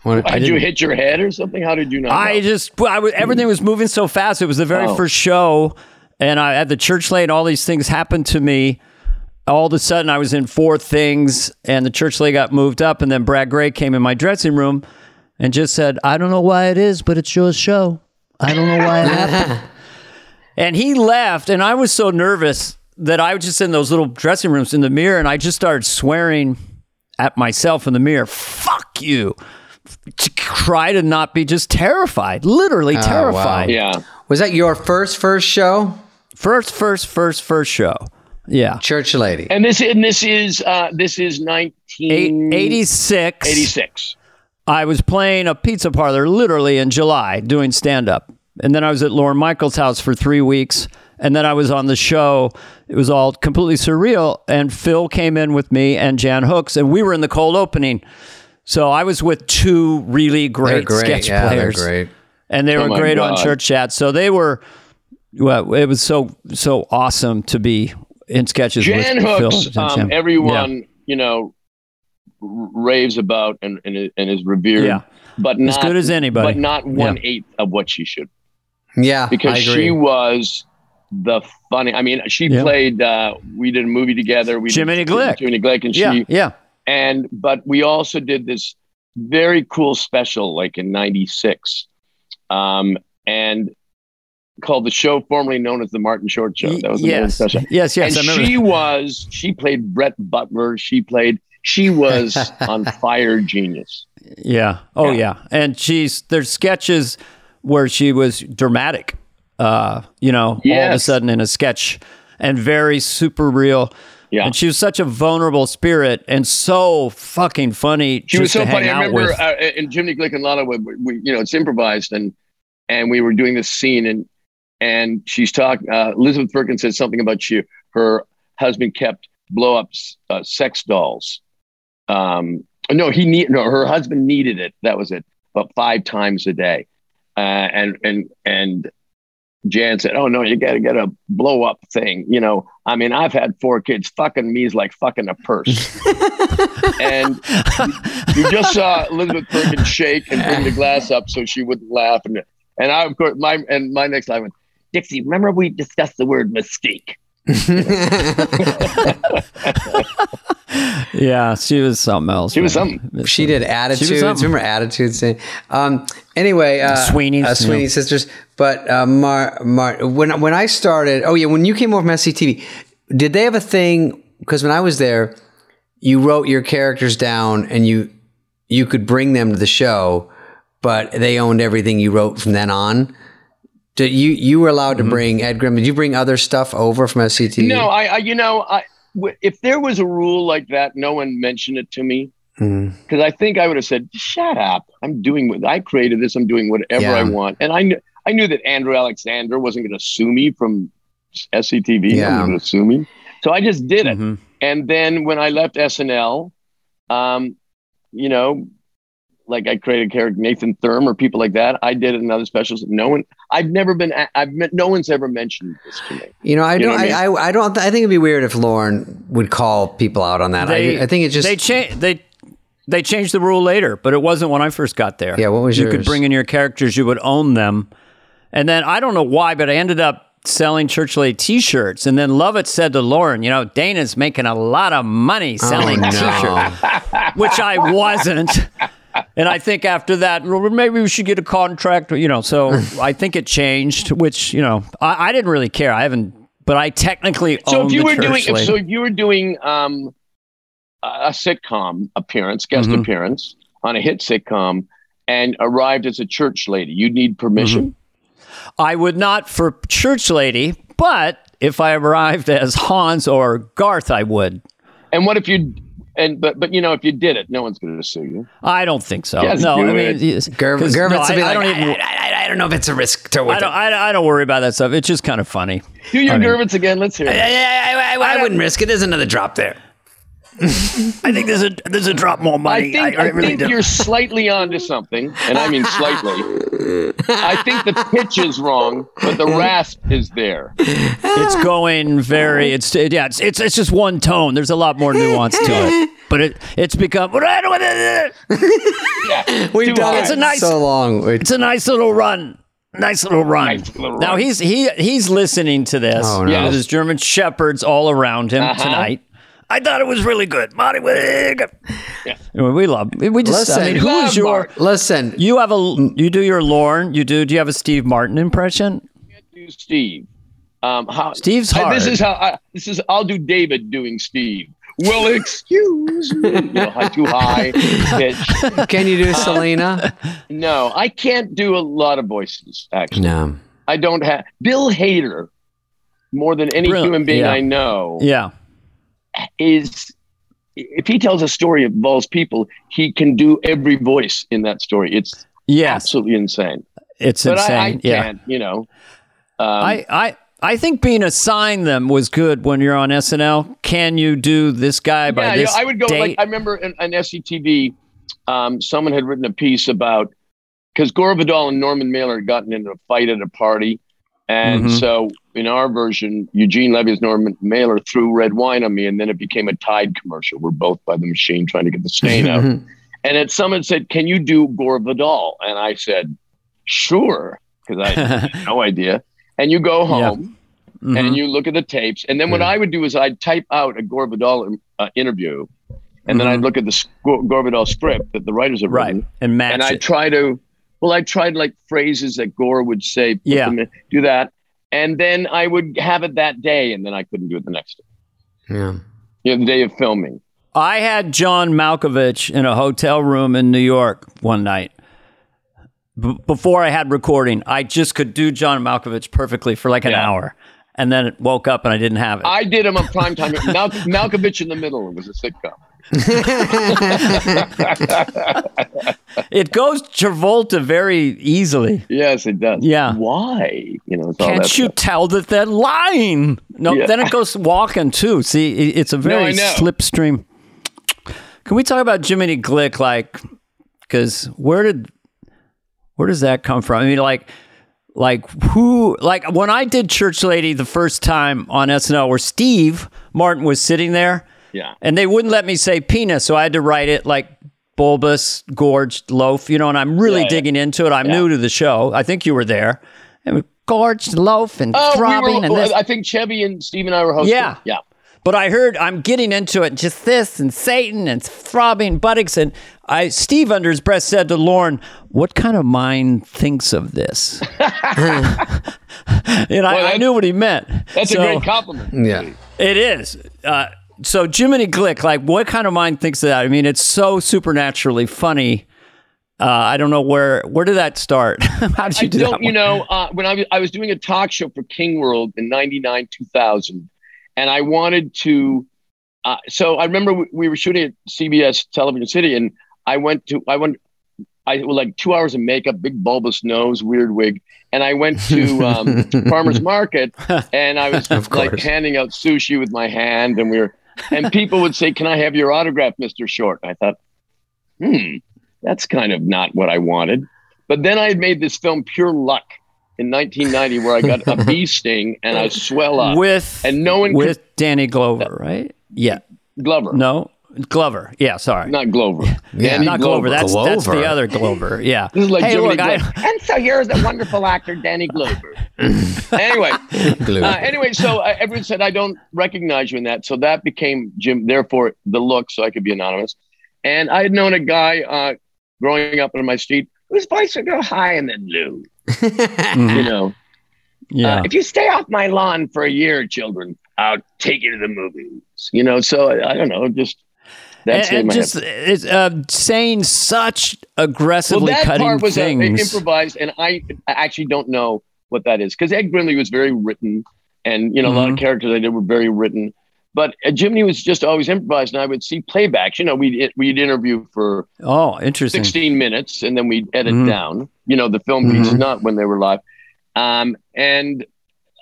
Speaker 2: What,
Speaker 3: Did you hit your head or something? How did you not?
Speaker 1: I just, I was, everything was moving so fast. It was the very
Speaker 3: Oh.
Speaker 1: first show. And I at the church lane, all these things happened to me. All of a sudden, I was in four things, and the church lady got moved up. And then Brad Grey came in my dressing room and just said, I don't know why it is, but it's your show. I don't know why it happened. and he left, and I was so nervous that I was just in those little dressing rooms in the mirror, and I just started swearing at myself in the mirror. Fuck you. To try to not be just terrified, literally
Speaker 2: wow.
Speaker 1: terrified.
Speaker 3: yeah.
Speaker 2: was that your first first show?
Speaker 1: First, first, first, first show. Yeah.
Speaker 2: Church lady.
Speaker 3: And this and this is uh, this is
Speaker 1: Eight,
Speaker 3: nineteen
Speaker 1: 86.
Speaker 3: eighty six.
Speaker 1: I was playing a pizza parlor literally in July doing stand up. And then I was at Lorne Michaels' house for three weeks. And then I was on the show. It was all completely surreal. And Phil came in with me and Jan Hooks, and we were in the cold opening. So I was with two really
Speaker 2: They're
Speaker 1: great,
Speaker 2: great.
Speaker 1: sketch
Speaker 2: yeah,
Speaker 1: players.
Speaker 2: they're great.
Speaker 1: and they
Speaker 3: Oh
Speaker 1: were
Speaker 3: my
Speaker 1: great on church chat. So they were. Well, it was so so awesome to be in sketches
Speaker 3: Jan
Speaker 1: with Phil
Speaker 3: Hooks,
Speaker 1: and
Speaker 3: um,
Speaker 1: Jan.
Speaker 3: everyone you know raves about and and, is- and is revered,
Speaker 1: Yeah.
Speaker 3: but
Speaker 1: As
Speaker 3: not
Speaker 1: good as anybody.
Speaker 3: but not one eighth of what she should
Speaker 2: Yeah,
Speaker 3: because
Speaker 2: I agree.
Speaker 3: she was the funny. I mean, she
Speaker 1: Yeah.
Speaker 3: played. Uh, we did a movie together. We
Speaker 1: Jiminy
Speaker 3: did
Speaker 1: Glick.
Speaker 3: Jiminy Glick, and
Speaker 1: Yeah,
Speaker 3: she
Speaker 1: yeah.
Speaker 3: and but we also did this very cool special like in 96 um and called the show formerly known as the martin short show that was the
Speaker 1: yes.
Speaker 3: special
Speaker 1: yes, yes,
Speaker 3: and she was she played brett butler she played she was on fire genius
Speaker 1: Yeah. Oh
Speaker 3: Yeah.
Speaker 1: yeah. And she's there's sketches where she was dramatic. Uh, you know, all of a sudden in a sketch and very super real.
Speaker 3: yeah.
Speaker 1: And she was such a vulnerable spirit and so fucking funny.
Speaker 3: she was so funny. I remember uh, in jiminy glick and lana we, we you know it's improvised and and we were doing this scene and and she's talking uh, elizabeth perkins said something about she her husband kept blow up uh, sex dolls. Um no he need no her husband needed it. That was it. About five times a day. Uh, and and and Jan said, "Oh no, you got to get a blow up thing." You know, I mean, I've had four kids. Fucking me is like fucking a purse. and you just saw Elizabeth Perkins shake and bring the glass up so she wouldn't laugh. And and I of course my and my next line went, Dixie. Remember we discussed the word mistake.
Speaker 1: Yeah, she was something else.
Speaker 3: She was
Speaker 1: man.
Speaker 3: something.
Speaker 2: She did attitudes.
Speaker 1: something.
Speaker 2: Remember attitudes? Um, anyway, uh,
Speaker 1: Sweeney's,
Speaker 2: uh, Sweeney
Speaker 1: yeah.
Speaker 2: sisters. But uh, Mar, Mar, when when I started, oh yeah, when you came over from SCTV, did they have a thing? Because when I was there, you wrote your characters down and you you could bring them to the show, but they owned everything you wrote from then on. Did you you were allowed
Speaker 1: Mm-hmm.
Speaker 2: to bring Ed Grimm? Did you bring other stuff over from SCTV?
Speaker 3: No, I, I you know, I w- if there was a rule like that, no one mentioned it to me because I think I would have said, "Shut up! I'm doing what I created this. I'm doing whatever I want." And I knew I knew that Andrew Alexander wasn't going to sue me from SCTV.
Speaker 2: Yeah.
Speaker 3: going to sue me, so I just did it.
Speaker 1: Mhm.
Speaker 3: And then when I left SNL, um, you know, like I created a character Nathan Thurm or people like that. I did it in other specials. No one, I've never been, a- I've met, no one's ever mentioned this to me.
Speaker 2: You know, I
Speaker 3: You
Speaker 2: don't.
Speaker 3: what I
Speaker 2: I, I, I don't. I think it'd be weird if Lorne would call people out on that. I, I think it just.
Speaker 1: they changed they they changed the rule later, but it wasn't when I first got there.
Speaker 2: Yeah, what was
Speaker 1: you
Speaker 2: yours?
Speaker 1: could bring in your characters, you would own them, and then I don't know why, but I ended up selling Church Lady T-shirts, and then Lovitz said to Lorne, "You know, Dana's making a lot of money oh, selling
Speaker 2: Oh, no.
Speaker 1: T-shirts," which I wasn't. And I think after that, maybe we should get a contract, you know. So I think it changed, which you know, I, I didn't really care. I haven't, but I technically
Speaker 3: So if you were doing, if, so if you were doing um, a sitcom appearance, guest
Speaker 1: Mhm.
Speaker 3: appearance on a hit sitcom, and arrived as a church lady, you'd need permission.
Speaker 1: I would not for Church Lady, but if I arrived as Hans or Garth, I would.
Speaker 3: And what if you? And but but you know if you did it, no one's going to sue you.
Speaker 1: I don't think so.
Speaker 3: Yes,
Speaker 1: no, I mean,
Speaker 3: it.
Speaker 1: yes,
Speaker 2: Gerv-
Speaker 1: 'cause, no,
Speaker 2: would
Speaker 1: I,
Speaker 2: be
Speaker 1: I don't even.
Speaker 2: I, I, I don't know if it's a risk to.
Speaker 1: I don't, I, I don't worry about that stuff. It's just kind of funny.
Speaker 3: Do your
Speaker 1: I mean-
Speaker 3: Gervitz again. Let's hear it.
Speaker 2: I, I, I wouldn't risk it. There's another drop there.
Speaker 1: I think there's a there's a drop more
Speaker 3: I
Speaker 1: money.
Speaker 3: think, I, think you're slightly onto something, and I mean slightly. I think the pitch is wrong, but the rasp is there.
Speaker 1: It's going very. It's yeah. It's, it's it's just one tone. There's a lot more nuance to it, but it it's become.
Speaker 3: Yeah,
Speaker 2: We've done
Speaker 3: high.
Speaker 2: it
Speaker 1: It's a nice-
Speaker 2: so long.
Speaker 1: It's a nice little run. Nice little run.
Speaker 3: Nice little
Speaker 1: Now
Speaker 3: run.
Speaker 1: he's he he's listening to this
Speaker 2: Oh, no.
Speaker 1: with
Speaker 3: Yes.
Speaker 1: his German shepherds all around him
Speaker 3: Uh-huh.
Speaker 1: tonight. I thought it was really good, Marty. Wig.
Speaker 3: Yeah.
Speaker 1: Anyway, we love. We just. I
Speaker 2: Listen.
Speaker 1: mean, who
Speaker 3: Love
Speaker 1: is your?
Speaker 3: Mark.
Speaker 2: Listen,
Speaker 1: You have a. You do your Lorne. You do. Do you have a Steve Martin impression?
Speaker 3: Can't do Steve. Um, how,
Speaker 1: Steve's
Speaker 3: I-
Speaker 1: hard.
Speaker 3: this is how I, this is. I'll do David doing Steve. Well, excuse me. You know, high, too high pitch.
Speaker 2: can you do Selena?
Speaker 3: No, I can't do a lot of voices. Actually,
Speaker 2: No.
Speaker 3: I don't have Bill Hader. More than any
Speaker 1: Really?
Speaker 3: human being
Speaker 1: Yeah.
Speaker 3: I know,
Speaker 1: Yeah.
Speaker 3: Is if he tells a story of involves people, he can do every voice in that story. It's
Speaker 1: Yes.
Speaker 3: absolutely insane.
Speaker 1: It's
Speaker 3: But
Speaker 1: insane.
Speaker 3: I, I
Speaker 1: yeah.
Speaker 3: can't, you know. Um,
Speaker 1: I, I I think being assigned them was good when you're on SNL. Can you do this guy by
Speaker 3: yeah,
Speaker 1: this
Speaker 3: yeah, I would go
Speaker 1: date?
Speaker 3: like I remember in, on SCTV, um, someone had written a piece about because Gore Vidal and Norman Mailer had gotten into a fight at a party, and
Speaker 1: Mhm.
Speaker 3: so in our version, Eugene Levy as Norman Mailer threw red wine on me, and then it became a Tide commercial. We're both by the machine trying to get the stain out, and then someone said, "Can you do Gore Vidal?" And I said, "Sure," because I had no idea. And you go home
Speaker 1: Mhm.
Speaker 3: and you look at the tapes. And then what
Speaker 2: Yeah.
Speaker 3: I would do is I'd type out a Gore Vidal uh, interview, and then
Speaker 1: Mhm.
Speaker 3: I'd look at the sc- Gore Vidal script that the writers have
Speaker 1: right
Speaker 3: written,
Speaker 1: and match
Speaker 3: and I try to, well, I tried like phrases that Gore would say,
Speaker 1: Yeah.
Speaker 3: in, do that, and then I would have it that day, and then I couldn't do it the next day.
Speaker 2: Yeah.
Speaker 3: You know, the day of filming.
Speaker 1: I had John Malkovich in a hotel room in New York one night. B- before I had recording, I just could do John Malkovich perfectly for like an
Speaker 3: Yeah.
Speaker 1: hour, and then it woke up and I didn't have it.
Speaker 3: I did him on prime time. Mal- Malkovich in the middle. It was a sitcom.
Speaker 1: it goes Travolta very easily.
Speaker 3: Yes, it does.
Speaker 1: Yeah.
Speaker 3: Why? You know, it's all that
Speaker 1: Can't you
Speaker 3: stuff.
Speaker 1: tell that they're lying? No,
Speaker 3: Yeah.
Speaker 1: then it goes walking too. See, it's a very
Speaker 3: know.
Speaker 1: slipstream. Can we talk about Jiminy Glick? Like, because where did where does that come from? I mean, like like who like when I did Church Lady the first time on SNL where Steve Martin was sitting there
Speaker 3: Yeah.
Speaker 1: and they wouldn't let me say penis, so I had to write it like bulbous, gorged loaf, you know, and I'm really
Speaker 3: Yeah, yeah.
Speaker 1: digging into it. I'm new to the show. I think you were there. And gorged loaf and
Speaker 3: Oh, we
Speaker 1: throbbing
Speaker 3: were,
Speaker 1: and this.
Speaker 3: I think Chevy and Steve and I were hosting.
Speaker 1: Yeah.
Speaker 3: Yeah.
Speaker 1: But I heard I'm getting into it, just this and Satan and throbbing buttocks. And I, Steve under his breath said to Lauren, "What kind of mind thinks of this?" and I, I knew what he meant.
Speaker 3: That's
Speaker 1: So-
Speaker 3: a great compliment.
Speaker 2: Yeah.
Speaker 1: It is. Uh, so Jiminy Glick, like, what kind of mind thinks of that? I mean, it's so supernaturally funny. Uh, I don't know where where did that start? How did you
Speaker 3: I
Speaker 1: do
Speaker 3: don't,
Speaker 1: that?
Speaker 3: you
Speaker 1: one?
Speaker 3: know, uh, when I was, I was doing a talk show for King World in 99, 2000, and I wanted to, uh, so I remember we, we were shooting at CBS Television City, and I went to, I went, I was like two hours of makeup, big bulbous nose, weird wig. And I went to um, farmer's market and I was
Speaker 2: Of
Speaker 3: like
Speaker 2: course.
Speaker 3: handing out sushi with my hand. And we were, and people would say, Can I have your autograph, Mr. Short? I thought, hmm, that's kind of not what I wanted. But then I had made this film, Pure Luck, in 1990, where I got a bee sting and I swell up.
Speaker 1: with
Speaker 3: and no one could-
Speaker 1: with Danny Glover, right? Yeah.
Speaker 3: Glover,
Speaker 1: No, Glover. Yeah, sorry.
Speaker 3: not Glover.
Speaker 2: Yeah.
Speaker 3: Danny
Speaker 1: Not Glover. That's that's the other Glover. Yeah.
Speaker 3: This is like
Speaker 1: hey,
Speaker 3: Jiminy
Speaker 1: look, I,
Speaker 3: And so here's the wonderful actor, Danny Glover. anyway,
Speaker 2: Glue.
Speaker 3: uh, anyway, so uh, everyone said I don't recognize you in that, so that became Jim. Therefore, the look, so I could be anonymous. And I had known a guy uh, growing up on my street whose voice would go high and then low. You know,
Speaker 1: yeah.
Speaker 3: uh, if you stay off my lawn for a year, children, I'll take you to the movies. You know, so I, I don't know, just that's
Speaker 1: and, and just it's, uh, saying such aggressively
Speaker 3: well, that
Speaker 1: cutting
Speaker 3: part was uh,
Speaker 1: things.
Speaker 3: improvised, and I, I actually don't know what that is because Ed Grimley was very written, and you know a lot of
Speaker 1: Mhm.
Speaker 3: characters I did were very written. But uh, Jimmy was just always improvised, and I would see playbacks. You know, we'd we'd interview for
Speaker 1: oh, interesting.
Speaker 3: 16 minutes, and then we'd edit
Speaker 1: Mhm.
Speaker 3: down. You know, the film
Speaker 1: Mm-hmm.
Speaker 3: pieces, not when they were live. Um, and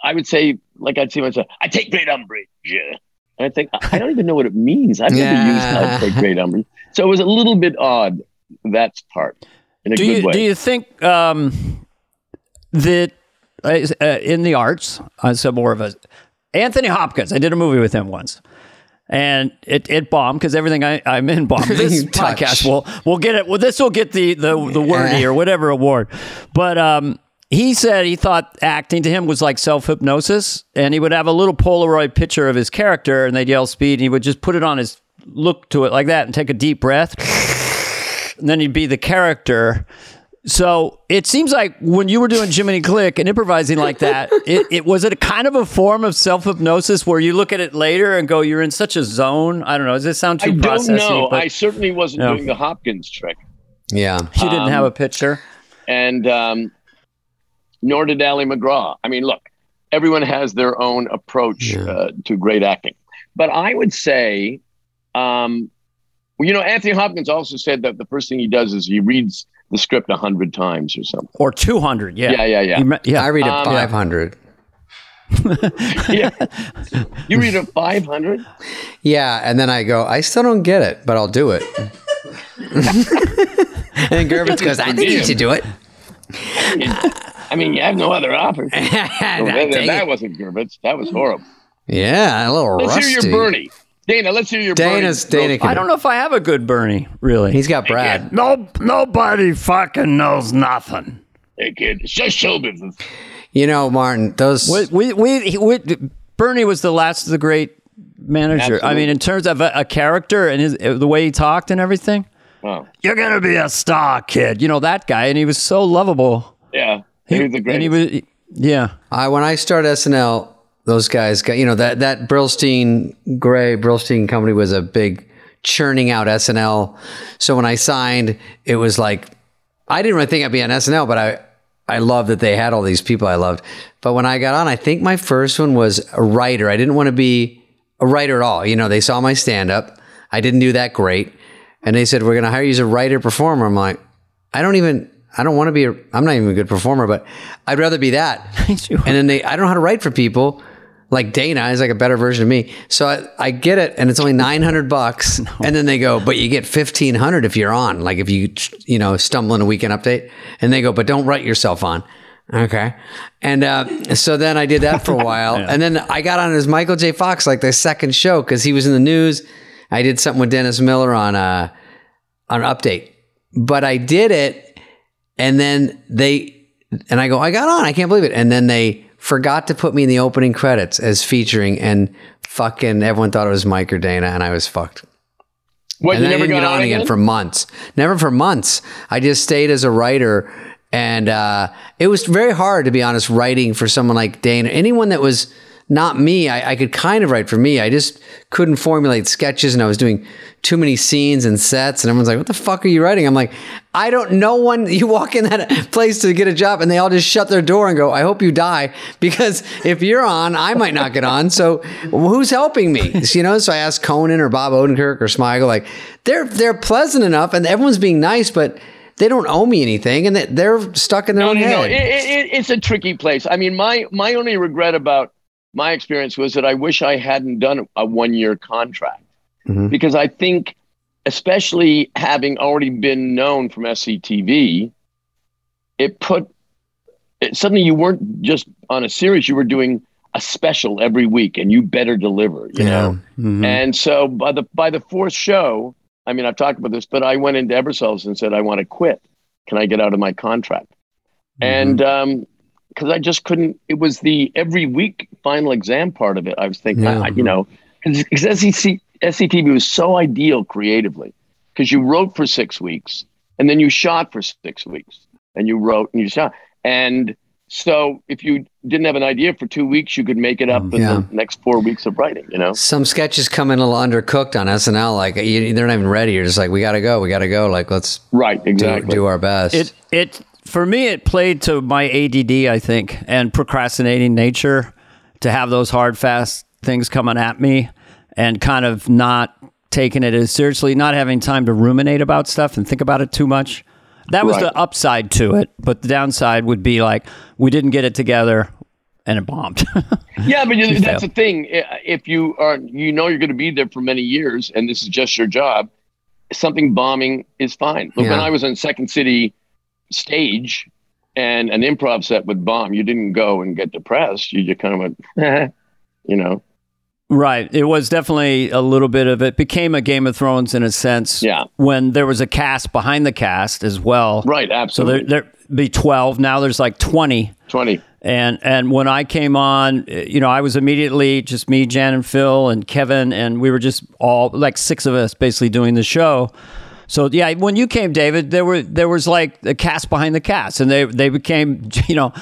Speaker 3: I would say, like I'd see myself, I take great umbrage. And I think I don't even know what it means. I've never used I take great umbrage. So it was a little bit odd. That part in a
Speaker 1: do
Speaker 3: good
Speaker 1: you
Speaker 3: way.
Speaker 1: do you think um, that uh, uh, in the arts, I said more of a Anthony Hopkins. I did a movie with him once. And it, it bombed because everything I, I'm in bombed. This podcast will will get it. Well, this will get the the the wordy or whatever award. But um, he said he thought acting to him was like self hypnosis, and he would have a little Polaroid picture of his character, and they'd yell speed, and he would just put it on his look to it like that, and take a deep breath, and then he'd be the character. So it seems like when you were doing Jiminy Glick and improvising like that, it, it was it a kind of a form of self hypnosis where you look at it later and go, "You're in such a zone." I don't know. Does this sound too
Speaker 3: I don't know.
Speaker 1: But
Speaker 3: I certainly wasn't
Speaker 1: Yeah.
Speaker 3: doing the Hopkins trick,
Speaker 2: yeah.
Speaker 1: you didn't have
Speaker 3: um,
Speaker 1: a picture.
Speaker 3: and um, nor did Ali MacGraw. I mean, look, everyone has their own approach
Speaker 2: Yeah.
Speaker 3: uh, to great acting, but I would say, um, well, you know, Anthony Hopkins also said that the first thing he does is he reads the script a hundred times or something.
Speaker 1: Or two hundred, yeah,
Speaker 3: Yeah, yeah, yeah.
Speaker 1: You me- yeah.
Speaker 2: I read it
Speaker 3: Um,
Speaker 2: 500.
Speaker 3: yeah. You read a five hundred.
Speaker 2: Yeah, and then I go, I still don't get it, but I'll do it. and Gervitz goes, I think you should do it.
Speaker 3: I mean, you have no other offer. Oh, that, that wasn't Gervitz. That was horrible.
Speaker 2: yeah, a little
Speaker 3: Let's
Speaker 2: rusty.
Speaker 3: hear your Bernie. Dana, let's hear your
Speaker 2: Dana's
Speaker 3: Bernie.
Speaker 2: Dana.
Speaker 1: I don't know if I have a good Bernie. Really,
Speaker 2: He's got Brad.
Speaker 1: no. Nobody fucking knows nothing.
Speaker 3: Hey, kid, it's just show business.
Speaker 2: You know, Martin, those.
Speaker 1: We we, we, he- we Bernie was the last of the great manager. I mean, in terms of a, a character and his the way he talked and everything.
Speaker 3: Wow.
Speaker 1: You're gonna be a star, kid. You know that guy, and he was so lovable.
Speaker 3: Yeah. He, was the
Speaker 1: and
Speaker 3: greatest.
Speaker 1: he was, yeah.
Speaker 2: I when I started SNL, those guys got you know that that Brillstein Grey Brillstein company was a big churning out SNL. So when I signed, it was like I didn't really think I'd be on SNL, but I I loved that they had all these people I loved. But when I got on, I think my first one was a writer. I didn't want to be a writer at all. You know, they saw my stand up. I didn't do that great. And they said, We're gonna hire you as a writer performer. I'm like, I don't even I don't want to be a I'm not even a good performer, but I'd rather be that. and then they I don't know how to write for people. Like Dana is like a better version of me. So I, I get it and it's only 900 bucks. And then they go, but you get 1500 if you're on. Like if you, you know, stumble in a weekend update and they go, but don't write yourself on. Okay. And uh, so then I did that for a while. And then I got on as Michael J. Fox, like the second show, because he was in the news. I did something with Dennis Miller on uh, on Update. But I did it, and then they, and I go, I got on. I can't believe it. And then they forgot to put me in the opening credits as featuring, and fucking everyone thought it was Mike or Dana, and I was fucked.
Speaker 3: What,
Speaker 2: and
Speaker 3: you
Speaker 2: I
Speaker 3: never got
Speaker 2: get on again
Speaker 3: again?
Speaker 2: for months. Never for months. I just stayed as a writer, and uh, it was very hard to be honest writing for someone like Dana. Anyone that was not me, I, I could kind of write for me. I just couldn't formulate sketches, and I was doing too many scenes and sets. And everyone's like, "What the fuck are you writing?" I'm like, "I don't know one." You walk in that place to get a job, and they all just shut their door and go, "I hope you die," because if you're on, I might not get on. So who's helping me? You know. So I asked Conan or Bob Odenkirk or Smigel, like they're they're pleasant enough, and everyone's being nice, but. They don't owe me anything, and they- they're stuck in their
Speaker 3: No,
Speaker 2: own
Speaker 3: no, no.
Speaker 2: head.
Speaker 3: It, it, it- it's a tricky place. I mean, my my only regret about my experience was that I wish I hadn't done a one year contract
Speaker 2: Mhm.
Speaker 3: because I think, especially having already been known from SCTV, it put it, suddenly you weren't just on a series; you were doing a special every week, and you better deliver. You know.
Speaker 1: Mhm.
Speaker 3: And so by the by the fourth show, I mean I've talked about this, but I went into Ebersols and said I want to quit. Can I get out of my contract? And um because I just couldn't. It was the every week final exam part of it. I was thinking,
Speaker 2: Yeah.
Speaker 3: I, uh-huh. you know, because SEC, SCTV was so ideal creatively because you wrote for six weeks and then you shot for six weeks and you wrote and you shot. And so if you didn't have an idea for two weeks, you could make it up mm, in
Speaker 2: Yeah.
Speaker 3: the next four weeks of writing. You know.
Speaker 2: Some sketches come in a little undercooked on SNL. Like you, they're not even ready. You're just like, we gotta go, we gotta go. Like let's
Speaker 3: Right,
Speaker 2: do,
Speaker 3: exactly.
Speaker 2: do our best.
Speaker 1: It it for me it played to my ADD I think and procrastinating nature to have those hard fast things coming at me and kind of not taking it as seriously, not having time to ruminate about stuff and think about it too much. That was
Speaker 3: Right.
Speaker 1: the upside to it, but the downside would be like we didn't get it together and it bombed.
Speaker 3: Yeah, but you, that's the thing. If you are, you know, you're going to be there for many years, and this is just your job. Something bombing is fine. Look, when I was in Second City stage, and an improv set would bomb, you didn't go and get depressed. You just kind of went, you know.
Speaker 1: Right. It was definitely a little bit of it became a Game of Thrones in a sense.
Speaker 3: Yeah.
Speaker 1: When there was a cast behind the cast as well.
Speaker 3: Right,
Speaker 1: So
Speaker 3: absolutely.
Speaker 1: there there be 12. Now there's like 20.
Speaker 3: Twenty.
Speaker 1: And and when I came on, eh, you know, I was immediately just me, Jan and Phil and Kevin and we were just all like six of us basically doing the show. So yeah, when you came, David, there were there was like the cast behind the cast, and they they became you know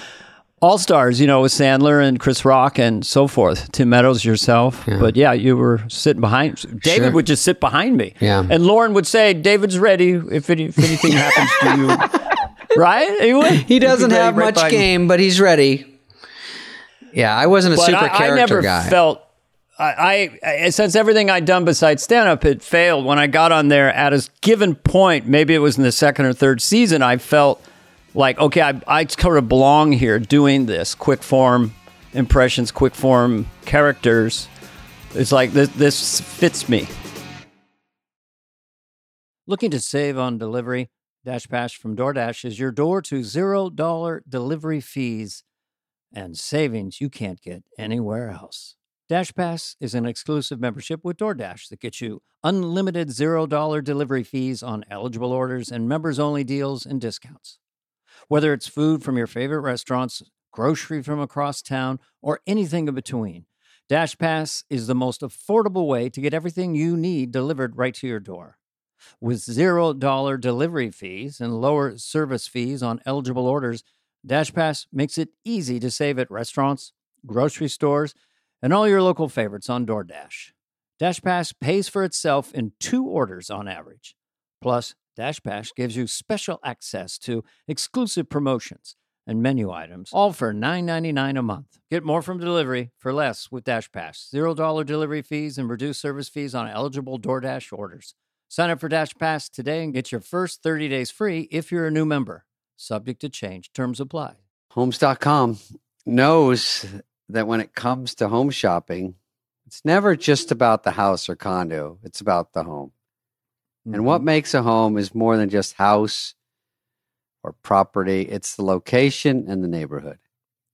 Speaker 1: all stars, you know, with Sandler and Chris Rock and so forth. Tim Meadows, yourself, but yeah, you were sitting behind. David
Speaker 2: Sure.
Speaker 1: would just sit behind me,
Speaker 2: Yeah.
Speaker 1: and Lorne would say, "David's ready if, any, if anything happens to you." Right? He, would.
Speaker 2: he doesn't have
Speaker 1: right
Speaker 2: much game, but he's ready. Yeah, I wasn't a
Speaker 1: But
Speaker 2: super
Speaker 1: I,
Speaker 2: character
Speaker 1: I never
Speaker 2: guy.
Speaker 1: felt. I, I since everything I'd done besides stand up had failed. When I got on there at a given point, maybe it was in the second or third season, I felt like okay, I, I sort of belong here doing this quick form impressions, quick form characters. It's like this, this fits me. Looking to save on delivery? DashPass from DoorDash is your door to $0 delivery fees and savings you can't get anywhere else. DashPass is an exclusive membership with DoorDash that gets you unlimited $0 delivery fees on eligible orders and members only deals and discounts. Whether it's food from your favorite restaurants, grocery from across town, or anything in between, DashPass is the most affordable way to get everything you need delivered right to your door. With $0 delivery fees and lower service fees on eligible orders, DashPass makes it easy to save at restaurants, grocery stores, and all your local favorites on DoorDash. DashPass pays for itself in two orders on average. Plus, DashPass gives you special access to exclusive promotions and menu items, all for $9.99 a month. Get more from delivery for less with DashPass. $0 delivery fees and reduced service fees on eligible DoorDash orders. Sign up for DashPass today and get your first 30 days free if you're a new member. Subject to change. Terms apply.
Speaker 2: Homes.com knows that when it comes to home shopping, it's never just about the house or condo, it's about the home. And what makes a home is more than just house,
Speaker 6: or property. It's the location and the neighborhood.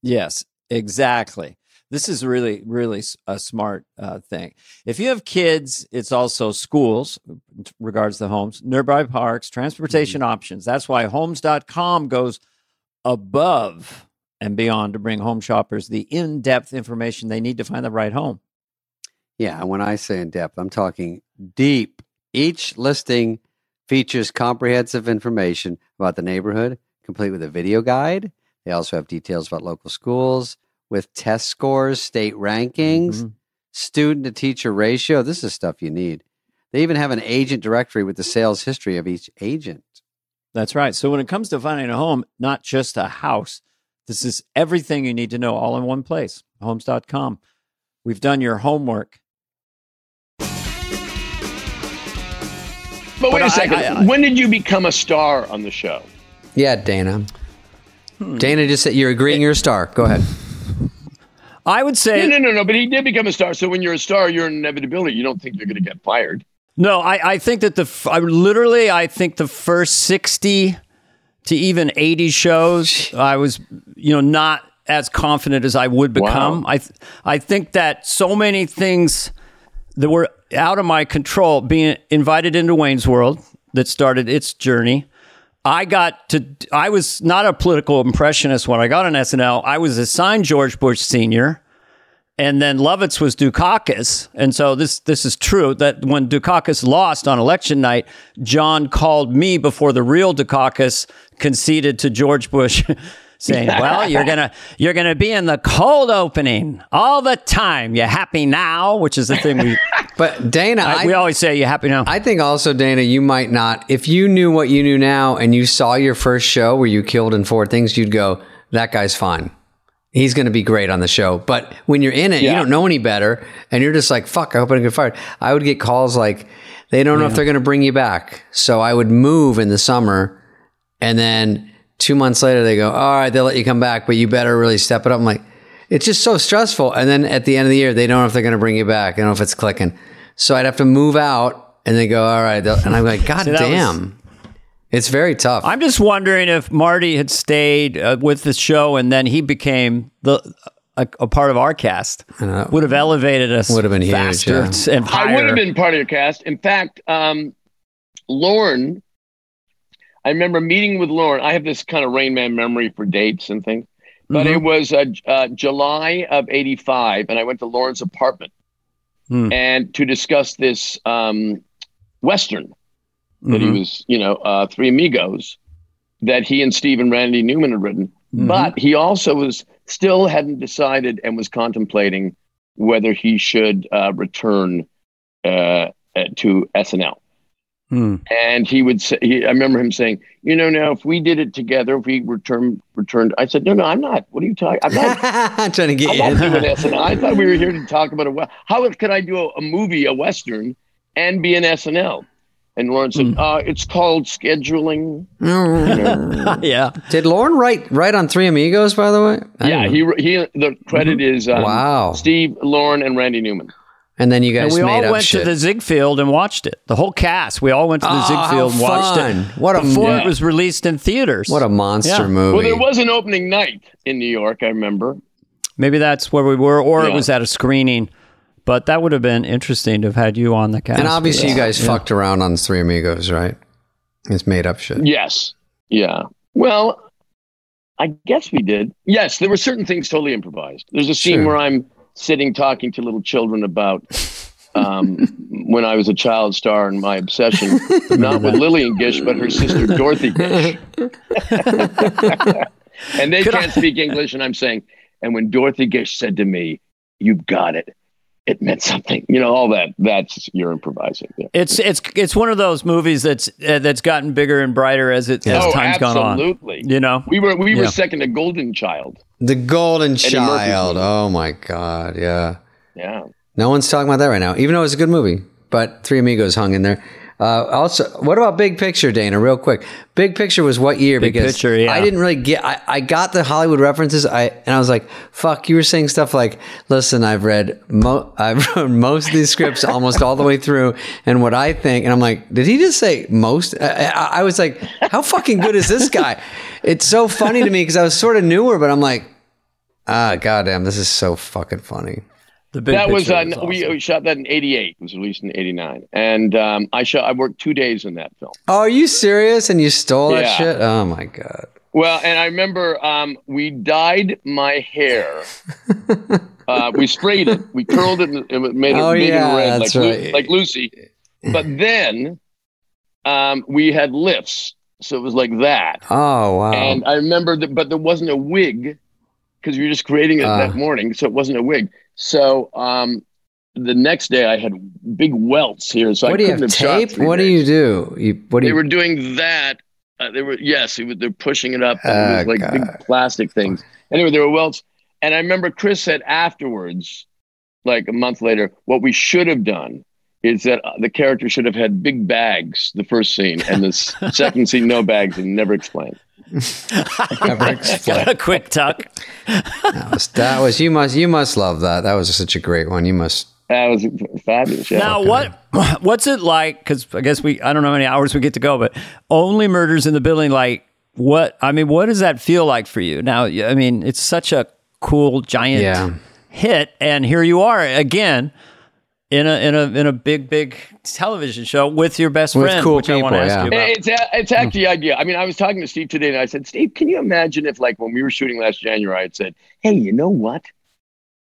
Speaker 1: Yes, exactly. This is really, really a smart uh, thing. If you have kids, it's also schools, regards to homes, nearby parks, transportation options. That's why homes.com goes above and beyond to bring home shoppers the in depth information they need to find the right home.
Speaker 6: Yeah, and when I say in depth, I'm talking deep. Each listing features comprehensive information about the neighborhood, complete with a video guide. They also have details about local schools with test scores, state rankings,
Speaker 1: Mhm.
Speaker 6: student to teacher ratio. This is stuff you need. They even have an agent directory with the sales history of each agent.
Speaker 1: That's right. So when it comes to finding a home, not just a house, this is everything you need to know all in one place. Homes.com. We've done your homework.
Speaker 3: But wait
Speaker 1: But I-
Speaker 3: a second.
Speaker 1: I- I-
Speaker 3: when did you become a star on the show?
Speaker 2: Yeah, Dana.
Speaker 1: Hmm.
Speaker 2: Dana just said you're agreeing you're a star. Go ahead.
Speaker 1: I would say
Speaker 3: No, no, no, no. But he did become a star. So when you're a star, you're an inevitability. You don't think you're going to get fired.
Speaker 1: No, I, I think that the f- I, literally I think the first sixty to even eighty shows I was you know not as confident as I would become. I th- I think that so many things that were out of my control, being invited into Wayne's World that started its journey. I got to, I was not a political impressionist when I got on SNL. I was assigned George Bush Sr. And then Lovitz was Dukakis. And so this, this is true that when Dukakis lost on election night, John called me before the real Dukakis conceded to George Bush. saying, "Well, you're gonna you're gonna be in the cold opening all the time. You happy now?" Which is the thing we
Speaker 2: But Dana,
Speaker 1: I,
Speaker 2: I,
Speaker 1: we always say. You happy now?
Speaker 2: I think also, Dana, you might not. If you knew what you knew now and you saw your first show where you killed in four things, you'd go, that guy's fine. He's going to be great on the show. But when you're in it, you don't know any better. And you're just like, fuck, I hope I don't get fired. I would get calls like, they don't know if they're going to bring you back. So I would move in the summer. And then two months later, they go, all right, they'll let you come back, but you better really step it up. I'm like, it's just so stressful. And then at the end of the year, they don't know if they're going to bring you back. They don't know if it's clicking. So I'd have to move out and they go, all right. And I'm like, God
Speaker 1: See, that was-
Speaker 2: damn. It's very tough.
Speaker 1: I'm just wondering if Marty had stayed uh, with the show and then he became the a, a part of our cast.
Speaker 2: know.
Speaker 1: Would have elevated us.
Speaker 2: Would have been huge,
Speaker 1: faster
Speaker 2: yeah.
Speaker 1: and higher.
Speaker 3: I would have been part of your cast. In fact, um, Lorne, I remember meeting with Lorne. I have this kind of Rain Man memory for dates and things, but
Speaker 1: Mm-hmm.
Speaker 3: it was uh, uh, July of '85, and I went to Lorne's apartment
Speaker 1: Hmm.
Speaker 3: and to discuss this um, western that
Speaker 1: Mhm.
Speaker 3: he was, you know, uh, Three Amigos that he and Steve and Randy Newman had written.
Speaker 1: Mhm.
Speaker 3: But he also was still hadn't decided and was contemplating whether he should uh, return uh, uh, to SNL.
Speaker 1: Hmm.
Speaker 3: And he would say, he, I remember him saying, you know, now if we did it together, if we return, returned, I said, no, no, I'm not. What are you talking? I'm not.
Speaker 2: trying to get
Speaker 3: I'm
Speaker 2: you
Speaker 3: not doing. I thought we were here to talk about a. How could I do a, a movie, a western, and be an SNL? And Lorne said,
Speaker 1: Hmm.
Speaker 3: uh, it's called scheduling. You know?
Speaker 1: yeah.
Speaker 2: Did Lorne write write on Three Amigos, by the way? I
Speaker 3: yeah, he he. The credit is um,
Speaker 2: Wow.
Speaker 3: Steve, Lorne, and Randy Newman.
Speaker 2: And then you guys
Speaker 1: And we
Speaker 2: made
Speaker 1: all
Speaker 2: up
Speaker 1: went
Speaker 2: shit.
Speaker 1: to the Ziegfeld and watched it. The whole cast. We all went to the
Speaker 2: Oh,
Speaker 1: Ziegfeld and
Speaker 2: how
Speaker 1: watched
Speaker 2: fun.
Speaker 1: it.
Speaker 2: What a-
Speaker 1: before
Speaker 3: Yeah.
Speaker 1: it was released in theaters.
Speaker 2: what a monster
Speaker 1: Yeah.
Speaker 2: movie.
Speaker 3: Well, there was an opening night in New York. I remember.
Speaker 1: Maybe that's where we were, or it was at a screening. But that would have been interesting to have had you on the cast.
Speaker 2: and obviously, you
Speaker 1: that.
Speaker 2: guys fucked around on Three Amigos, right? It's made up shit.
Speaker 3: Yes. Yeah. Well, I guess we did. Yes, there were certain things totally improvised. There's a scene
Speaker 2: Sure.
Speaker 3: where I'm sitting talking to little children about um, when I was a child star and my obsession, not with Lillian Gish, but her sister Dorothy Gish. and they
Speaker 1: Could
Speaker 3: can't speak English, and I'm saying, and when Dorothy Gish said to me, "You've got it," it meant something. You know, all that. That's you're improvising. Yeah.
Speaker 1: It's it's it's one of those movies that's uh, that's gotten bigger and brighter as it as
Speaker 3: oh,
Speaker 1: time's gone on.
Speaker 3: absolutely.
Speaker 1: You know,
Speaker 3: We were we were second to Golden Child.
Speaker 2: The Golden
Speaker 3: Murphy's
Speaker 2: Child. Oh my god, yeah.
Speaker 3: Yeah.
Speaker 2: No one's talking about that right now, even though it's a good movie. But Three Amigos hung in there. Uh, also, what about Big Picture, Dana? Real quick, Big Picture was what year?
Speaker 1: Big
Speaker 2: because
Speaker 1: Picture, yeah.
Speaker 2: I didn't really get. I, I got the Hollywood references. I and I was like, "Fuck!" You were saying stuff like, "Listen, I've read mo- I've read most of these scripts almost all the way through, and what I think." And I'm like, "Did he just say most?" I, I, I was like, "How fucking good is this guy?" It's so funny to me because I was sort of newer, but I'm like, "Ah, goddamn, this is so fucking funny."
Speaker 1: The big
Speaker 3: that was,
Speaker 1: picture
Speaker 3: uh,
Speaker 1: was
Speaker 3: we,
Speaker 1: awesome.
Speaker 3: we shot that in '88. It was released in '89, and um, I shot. I worked two days in that film.
Speaker 2: Oh, are you serious? And you stole that shit? Oh my god.
Speaker 3: Well, and I remember um, we dyed my hair. uh, we sprayed it. We curled it and it made it,
Speaker 2: Oh,
Speaker 3: made
Speaker 2: yeah,
Speaker 3: it red
Speaker 2: that's
Speaker 3: like, Lu- like Lucy. But then um, we had lifts, so it was like that.
Speaker 2: Oh wow.
Speaker 3: And I remember that, but there wasn't a wig because we were just creating it
Speaker 2: Ah.
Speaker 3: that morning, so it wasn't a wig. So um, the next day I had big welts here, so
Speaker 2: what
Speaker 3: I
Speaker 2: do you
Speaker 3: couldn't
Speaker 2: have
Speaker 3: shot
Speaker 2: tape? What do you do? You what do
Speaker 3: They
Speaker 2: you?
Speaker 3: were doing that. Uh, they were yes, was, they're pushing it up. It was like
Speaker 2: God.
Speaker 3: big plastic things. Anyway, there were welts, and I remember Chris said afterwards, like a month later, what we should have done is that uh, the character should have had big bags the first scene, and the second scene no bags, and never explained.
Speaker 2: Never explained.
Speaker 1: a quick tuck.
Speaker 2: that, was, that was you must you must love that. That was such a great one. You must.
Speaker 3: That was fabulous. Yeah.
Speaker 1: Now, what what's it like? Because I guess we I don't know how many hours we get to go, but only murders in the building. Like what? I mean, what does that feel like for you? Now, I mean, it's such a cool giant
Speaker 2: Yeah.
Speaker 1: hit, and here you are again in a in a in a big big television show with your best
Speaker 2: With
Speaker 1: friend,
Speaker 2: cool
Speaker 1: which I want to ask
Speaker 2: yeah.
Speaker 1: you about.
Speaker 3: It's a- it's hmm. actually the idea. I mean, I was talking to Steve today, and I said, Steve, can you imagine if, like, when we were shooting last January, I had said, "Hey, you know what?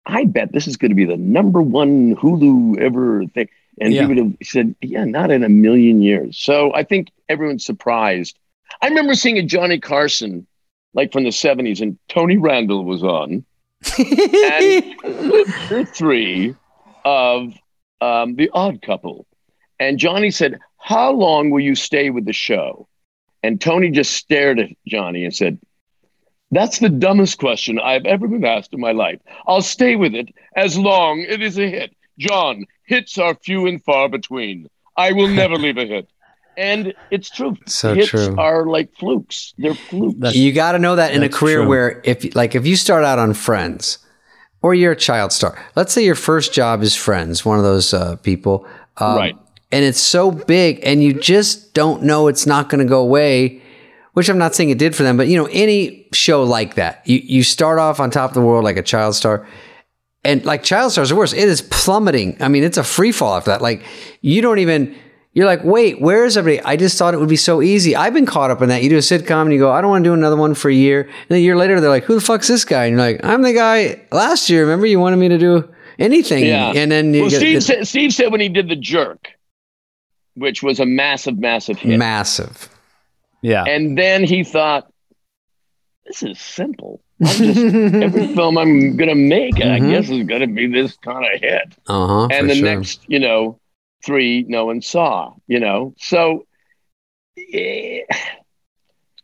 Speaker 3: I bet this is going to be the number one Hulu ever thing," and
Speaker 1: Yeah.
Speaker 3: he would have said, "Yeah, not in a million years." So I think everyone's surprised. I remember seeing a Johnny Carson, like from the '70s, and Tony Randall was on, and three of um, The Odd Couple. And Johnny said, How long will you stay with the show? And Tony just stared at Johnny and said, That's the dumbest question I've ever been asked in my life. I'll stay with it as long it is a hit. John, hits are few and far between. I will never leave a hit. And it's true.
Speaker 2: So
Speaker 3: hits
Speaker 2: true.
Speaker 3: are like flukes. They're flukes.
Speaker 1: That's-
Speaker 2: You got to know that in a career
Speaker 1: true.
Speaker 2: where if like if you start out on Friends, or you're a child star. Let's say your first job is Friends, one of those uh, people, um,
Speaker 3: Right.
Speaker 2: And it's so big, and you just don't know it's not going to go away. Which I'm not saying it did for them, but you know, any show like that, you you start off on top of the world like a child star, and like child stars are worse. It is plummeting. I mean, it's a free fall after that. Like you don't even. You're like, wait, where is everybody? I just thought it would be so easy. I've been caught up in that. You do a sitcom and you go, I don't want to do another one for a year. And a year later, they're like, who the fuck's this guy? And you're like, I'm the guy last year. Remember, you wanted me to do anything.
Speaker 3: Yeah.
Speaker 2: And then you
Speaker 3: well,
Speaker 2: get
Speaker 3: Steve,
Speaker 2: it's
Speaker 3: said, Steve said when he did The Jerk, which was a massive, massive hit.
Speaker 2: massive.
Speaker 1: yeah.
Speaker 3: And then he thought, this is simple. I'm just, every film I'm going to make, I
Speaker 2: Mhm.
Speaker 3: guess, is going to be this kind of hit.
Speaker 2: Uh huh.
Speaker 3: and the next, you know, three no one saw, you know. So eh,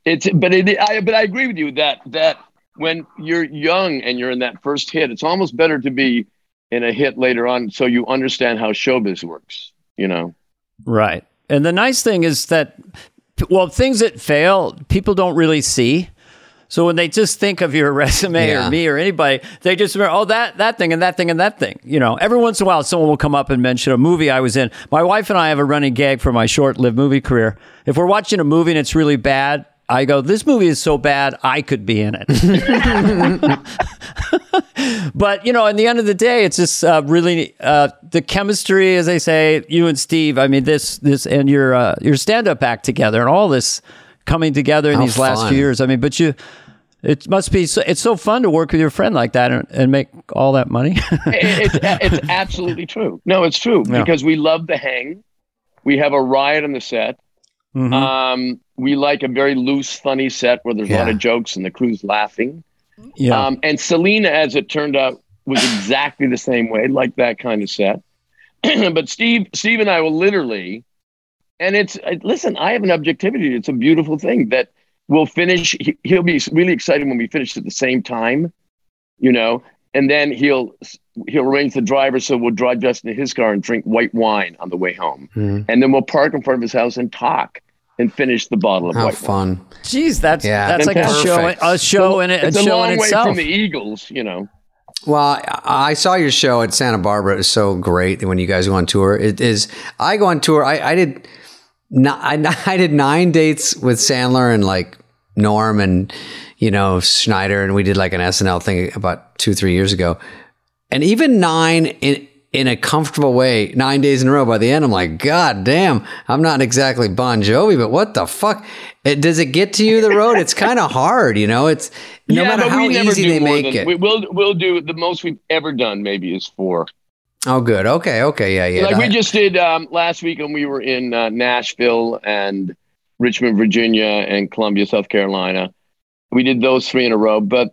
Speaker 3: it's, but it, I, but I agree with you that, that when you're young and you're in that first hit, it's almost better to be in a hit later on so you understand how showbiz works, you know.
Speaker 1: Right. And the nice thing is that, well, things that fail, people don't really see. So when they just think of your resume
Speaker 2: Yeah.
Speaker 1: or me or anybody, they just remember, oh, that, that thing and that thing and that thing. You know, every once in a while, someone will come up and mention a movie I was in. My wife and I have a running gag for my short lived movie career. If we're watching a movie and it's really bad, I go, this movie is so bad, I could be in it. but you know, in the end of the day, it's just uh, really uh, the chemistry, as they say. You and Steve, I mean, this this and your uh, your stand up act together, and all this coming together in
Speaker 2: How
Speaker 1: these last few years. I mean, but you. It must be. So, it's so fun to work with your friend like that and, and make all that money.
Speaker 3: It- it's, it's absolutely true. No, it's true
Speaker 1: Yeah.
Speaker 3: because we love the hang. We have a riot on the set.
Speaker 1: Mhm.
Speaker 3: Um, we like a very loose, funny set where there's a lot of jokes and the crew's laughing.
Speaker 1: yeah.
Speaker 3: Um, and Selena, as it turned out, was exactly the same way, like that kind of set. but Steve, Steve and I will literally, and it's uh, listen. I have an objectivity. It's a beautiful thing that we'll finish. He, he'll be really excited when we finish at the same time, you know. and then he'll he'll arrange the driver so we'll drive Justin to his car and drink white wine on the way home,
Speaker 2: Mhm.
Speaker 3: and then we'll park in front of his house and talk and finish the bottle of
Speaker 2: How
Speaker 3: white wine.
Speaker 2: fun.
Speaker 1: Jeez, that's
Speaker 2: Yeah,
Speaker 1: that's like a
Speaker 3: perfect.
Speaker 1: show, a show in it, a
Speaker 3: It's a
Speaker 1: show
Speaker 3: long
Speaker 1: in
Speaker 3: way
Speaker 1: itself.
Speaker 3: from the Eagles, you know.
Speaker 2: Well, I I saw your show at Santa Barbara. It was so great when you guys go on tour. It is. I go on tour. I, I did. I, I did nine dates with Sandler and like Norm and you know Schneider, and we did like an SNL thing about two three years ago. And even nine in in a comfortable way, nine days in a row. By the end, I'm like, God damn, I'm not exactly Bon Jovi, but what the fuck? It, does it get to you the road? It's kind of hard, you know. It's no
Speaker 3: yeah,
Speaker 2: matter how easy they make
Speaker 3: than,
Speaker 2: it.
Speaker 3: We, we'll we'll do the most we've ever done. Maybe is four.
Speaker 2: Oh, good. Okay. Okay. Yeah. Yeah.
Speaker 3: like we just did um, last week, and we were in uh, Nashville and Richmond, Virginia, and Columbia, South Carolina. We did those three in a row, but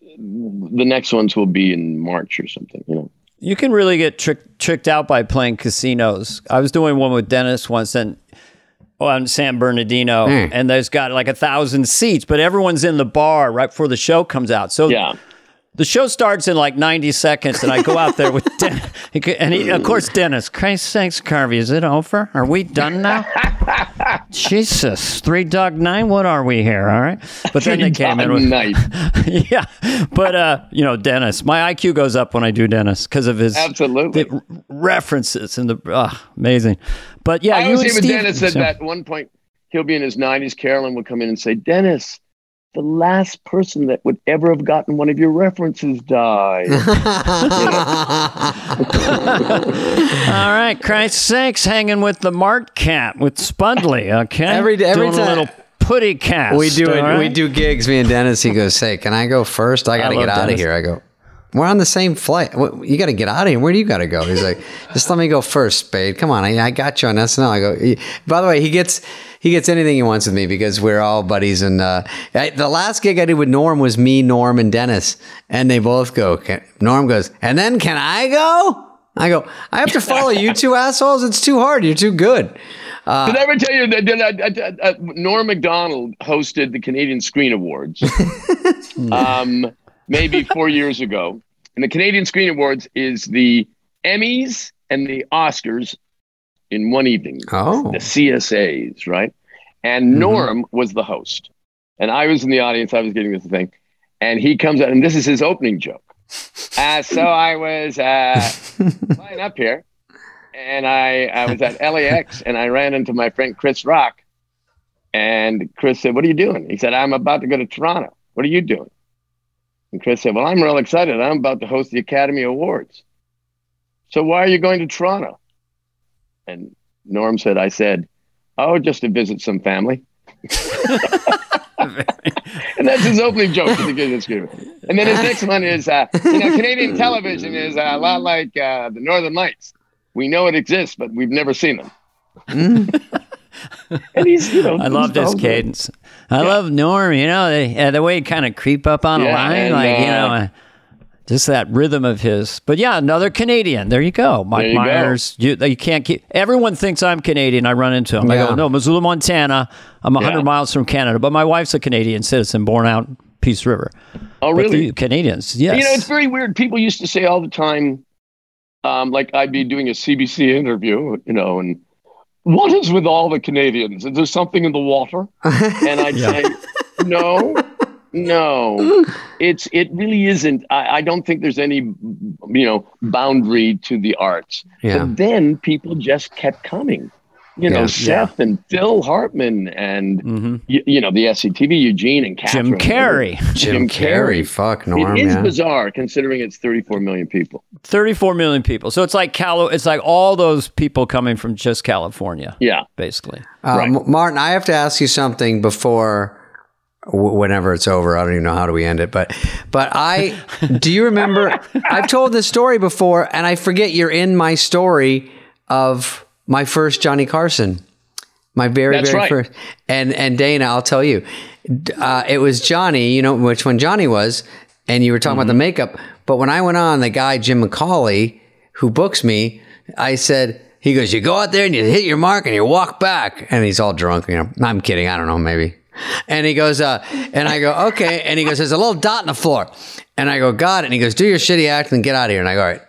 Speaker 3: the next ones will be in March or something. You know.
Speaker 1: You can really get tricked tricked out by playing casinos. I was doing one with Dennis once and on San Bernardino,
Speaker 2: Hmm.
Speaker 1: and there's got like a thousand seats, but everyone's in the bar right before the show comes out. So
Speaker 3: Yeah.
Speaker 1: The show starts in like 90 seconds, and I go out there with Dennis. And he, of course, Dennis, Christ sakes, Carvey, is it over? Are we done now? Jesus, Three Dog Nine, what are we here? All right. But then they came in with.
Speaker 3: night.
Speaker 1: yeah. But, uh, you know, Dennis, my IQ goes up when I do Dennis because of his
Speaker 3: Absolutely.
Speaker 1: references and the uh, amazing. But yeah,
Speaker 3: I
Speaker 1: you
Speaker 3: always
Speaker 1: and
Speaker 3: say with
Speaker 1: Steve,
Speaker 3: Dennis that
Speaker 1: so-
Speaker 3: at one point he'll be in his nineties. Carolyn will come in and say, "Dennis, the last person that would ever have gotten one of your references died."
Speaker 1: All right, Christ's sakes, hanging with the Mart cat with Spudley. Okay,
Speaker 2: Every day- every
Speaker 1: Doing
Speaker 2: time-
Speaker 1: a little putty cast.
Speaker 2: we do it.
Speaker 1: all right?
Speaker 2: We do gigs. Me and Dennis. He goes, "Hey, can I go first? I got to get out of here." I go. We're on the same flight. You got to get out of here. Where do you got to go? He's like, just let me go first, Spade. Come on, I, I got you on SNL. I go. By the way, he gets he gets anything he wants with me because we're all buddies. And uh, I, the last gig I did with Norm was me, Norm, and Dennis, and they both go. Can, Norm goes, and then can I go? I go. I have to follow you two assholes. It's too hard. You're too good.
Speaker 3: Did I ever tell you that, that, that, uh, Norm Macdonald hosted the Canadian Screen Awards um, maybe four years ago? And the Canadian Screen Awards is the Emmys and the Oscars in one evening.
Speaker 2: Oh.
Speaker 3: The CSAs, right? And Norm was the host. And I was in the audience. I was getting this thing. And he comes out, and this is his opening joke. Uh, so I was uh, flying up here and I, I was at LAX and I ran into my friend Chris Rock. And Chris said, What are you doing? He said, I'm about to go to Toronto. What are you doing? And Chris said, Well, I'm real excited. I'm about to host the Academy Awards. So why are you going to Toronto? And Norm said, I said, Oh, just to visit some family. and that's his opening joke to the Screamer. And then his next one is, uh, you know, Canadian television is a lot like uh, the Northern Lights. We know it exists, but we've never seen them. and he's, you know,
Speaker 1: I love this
Speaker 3: he's-
Speaker 1: cadence. I love Norm. You know, the, uh, the way he kind of creep up on a line,
Speaker 3: and,
Speaker 1: like you
Speaker 3: uh,
Speaker 1: know, uh, just that rhythm of his. But yeah, another Canadian. There you go, Mike
Speaker 3: you go.
Speaker 1: Myers. You, you can't keep. Everyone thinks I'm Canadian. I run into him. I
Speaker 2: Yeah.
Speaker 1: go, no, Missoula, Montana. I'm 100
Speaker 3: Yeah.
Speaker 1: miles from Canada, but my wife's a Canadian citizen, born out in Peace River.
Speaker 3: Oh, really?
Speaker 1: Canadians, yes.
Speaker 3: You know, it's very weird. People used to say all the time, um, like I'd be doing a CBC interview, you know, and what is with all the Canadians? Is there something in the water? And I'd say, no, no, it's it really isn't. I, I don't think there's any, you know, boundary to the arts.
Speaker 2: Yeah.
Speaker 3: But then people just kept coming. You know,
Speaker 2: Yeah.
Speaker 3: Seth and Phil Hartman and
Speaker 1: Mhm.
Speaker 3: you, you know the SCTV Eugene and Catherine.
Speaker 1: Jim Carrey.
Speaker 2: Jim,
Speaker 3: Jim
Speaker 2: Carrey.
Speaker 3: Carrey.
Speaker 2: Fuck Norm.
Speaker 3: It is
Speaker 2: yeah.
Speaker 3: bizarre considering it's 34 million people.
Speaker 1: 34 million people. So it's like Calo. It's like all those people coming from just California,
Speaker 3: Yeah.
Speaker 1: basically.
Speaker 2: Uh,
Speaker 3: Right.
Speaker 2: M- Martin, I have to ask you something before whenever it's over. I don't even know how do we end it, but but I do you remember? I've told this story before, and I forget you're in my story of my first Johnny Carson, my very
Speaker 3: That's
Speaker 2: very
Speaker 3: right.
Speaker 2: first. And and Dana, I'll tell you, uh, it was Johnny. You know which one Johnny was, and you were talking about the makeup. But when I went on, the guy Jim McCawley, who books me, I said. He goes, you go out there and you hit your mark and you walk back. And he's all drunk. You know, I'm kidding. I don't know, maybe. And he goes, uh, and I go, okay. And he goes, there's a little dot in the floor. And I go, got it. And he goes, do your shitty act and get out of here. And I go, all right.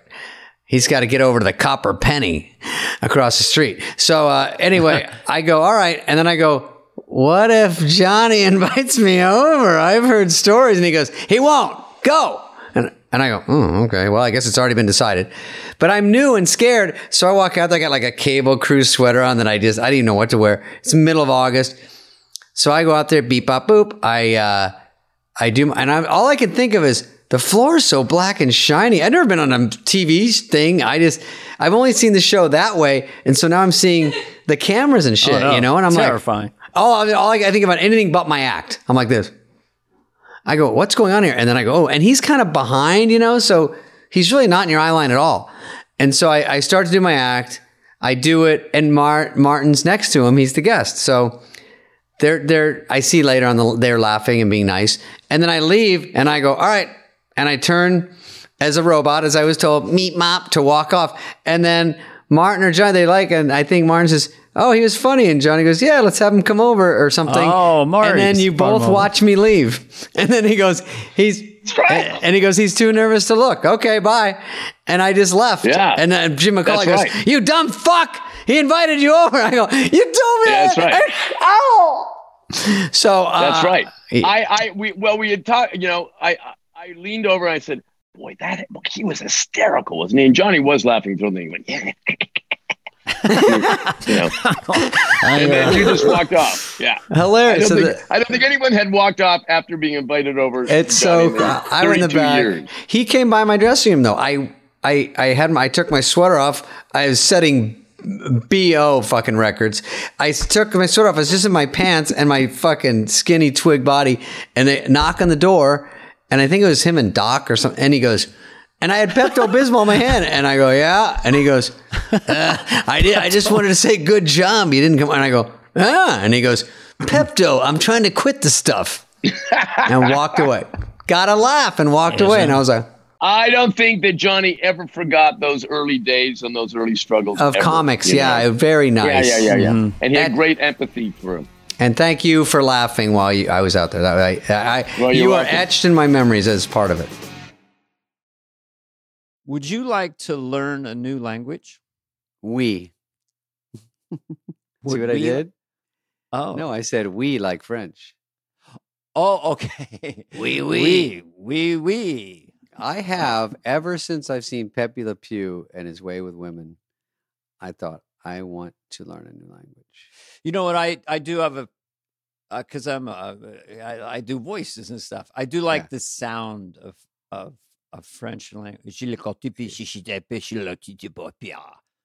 Speaker 2: He's got to get over to the copper penny across the street. So uh, anyway, I go, all right. And then I go, what if Johnny invites me over? I've heard stories. And he goes, he won't. Go. And, and I go, oh, okay. Well, I guess it's already been decided. But I'm new and scared. So I walk out there. I got like a cable crew sweater on that I just, I didn't even know what to wear. It's middle of August. So I go out there, beep, bop, boop. I, uh, I do, and I'm, all I can think of is the floor is so black and shiny. I've never been on a TV thing. I just, I've only seen the show that way. And so now I'm seeing the cameras and oh, shit,
Speaker 1: Oh, no.
Speaker 2: you know, and I'm
Speaker 1: Terrifying.
Speaker 2: like, oh, I mean, all I, I think about anything but my act. I'm like this. I go, what's going on here? And then I go, oh, and he's kind of behind, you know, so he's really not in your eye line at all. And so I, I start to do my act. I do it, and Mar- Martin's next to him. He's the guest. So they're they're I see later on the they're laughing and being nice. And then I leave and I go, all right. And I turn as a robot, as I was told, meet mop to walk off. And then Martin or Johnny, they like, and I think Martin says, Oh, he was funny. And Johnny goes, Yeah, let's have him come over or something.
Speaker 1: Oh, Marty.
Speaker 2: And then you both
Speaker 1: moment.
Speaker 2: watch me leave. And then he goes, He's
Speaker 3: right.
Speaker 2: and he goes, He's too nervous to look. Okay, bye. And I just left.
Speaker 3: Yeah.
Speaker 2: And then Jim McCullough goes,
Speaker 3: right.
Speaker 2: You dumb fuck. He invited you over. I go, You told me
Speaker 3: Yeah, that's
Speaker 2: that."
Speaker 3: right.
Speaker 2: Ow. So uh,
Speaker 3: That's right.
Speaker 2: he-
Speaker 3: I, I, we, well, we had talked. You know, I, I leaned over and I said, "Boy, that he was hysterical, wasn't he?" And Johnny was laughing through the. He went, "Yeah." you know, and then you just walked off. Yeah. I
Speaker 2: hilarious.
Speaker 3: don't,
Speaker 2: So
Speaker 3: think,
Speaker 2: the-
Speaker 3: I don't think anyone had walked off after being invited over.
Speaker 2: it's so uh, I'm in the back.
Speaker 3: years.
Speaker 2: He came by my dressing room though. I I I had my I took my sweater off. I was setting bo fucking records. I took my sweater off. I was just in my pants and my fucking skinny twig body. And they knock on the door, and I think it was him and Doc or something. And he goes. And I had Pepto Bismol in my hand, and I go, "Yeah." And he goes, uh, "I did. I just wanted to say good job. You didn't come." And I go, "Ah." And he goes, "Pepto, I'm trying to quit the stuff." and walked away. Got a laugh and walked away. And I was like,
Speaker 3: I don't think that Johnny ever forgot those early days and those early struggles
Speaker 2: of
Speaker 3: ever,
Speaker 2: comics. Yeah,
Speaker 3: know?
Speaker 2: very
Speaker 3: yeah,
Speaker 2: nice.
Speaker 3: yeah, yeah, yeah. And he had
Speaker 2: And-
Speaker 3: great empathy for him.
Speaker 2: And thank you for laughing while you, I was out there. That I, I,
Speaker 3: Well, you're
Speaker 2: you are etched in my memories as part of it.
Speaker 1: Would you like to learn a new language?
Speaker 6: We. See
Speaker 1: Would
Speaker 6: what I did?
Speaker 1: Oh,
Speaker 6: No, I said we like French.
Speaker 1: Oh, okay.
Speaker 2: We
Speaker 1: we we we.
Speaker 6: I have ever since I've seen Pepe Le Pew and his way with women. I thought I want to learn a new language.
Speaker 1: You know what? I I do have a because I'm uh, I, I do voices and stuff. I do like
Speaker 6: Yeah.
Speaker 1: the sound of of of French language.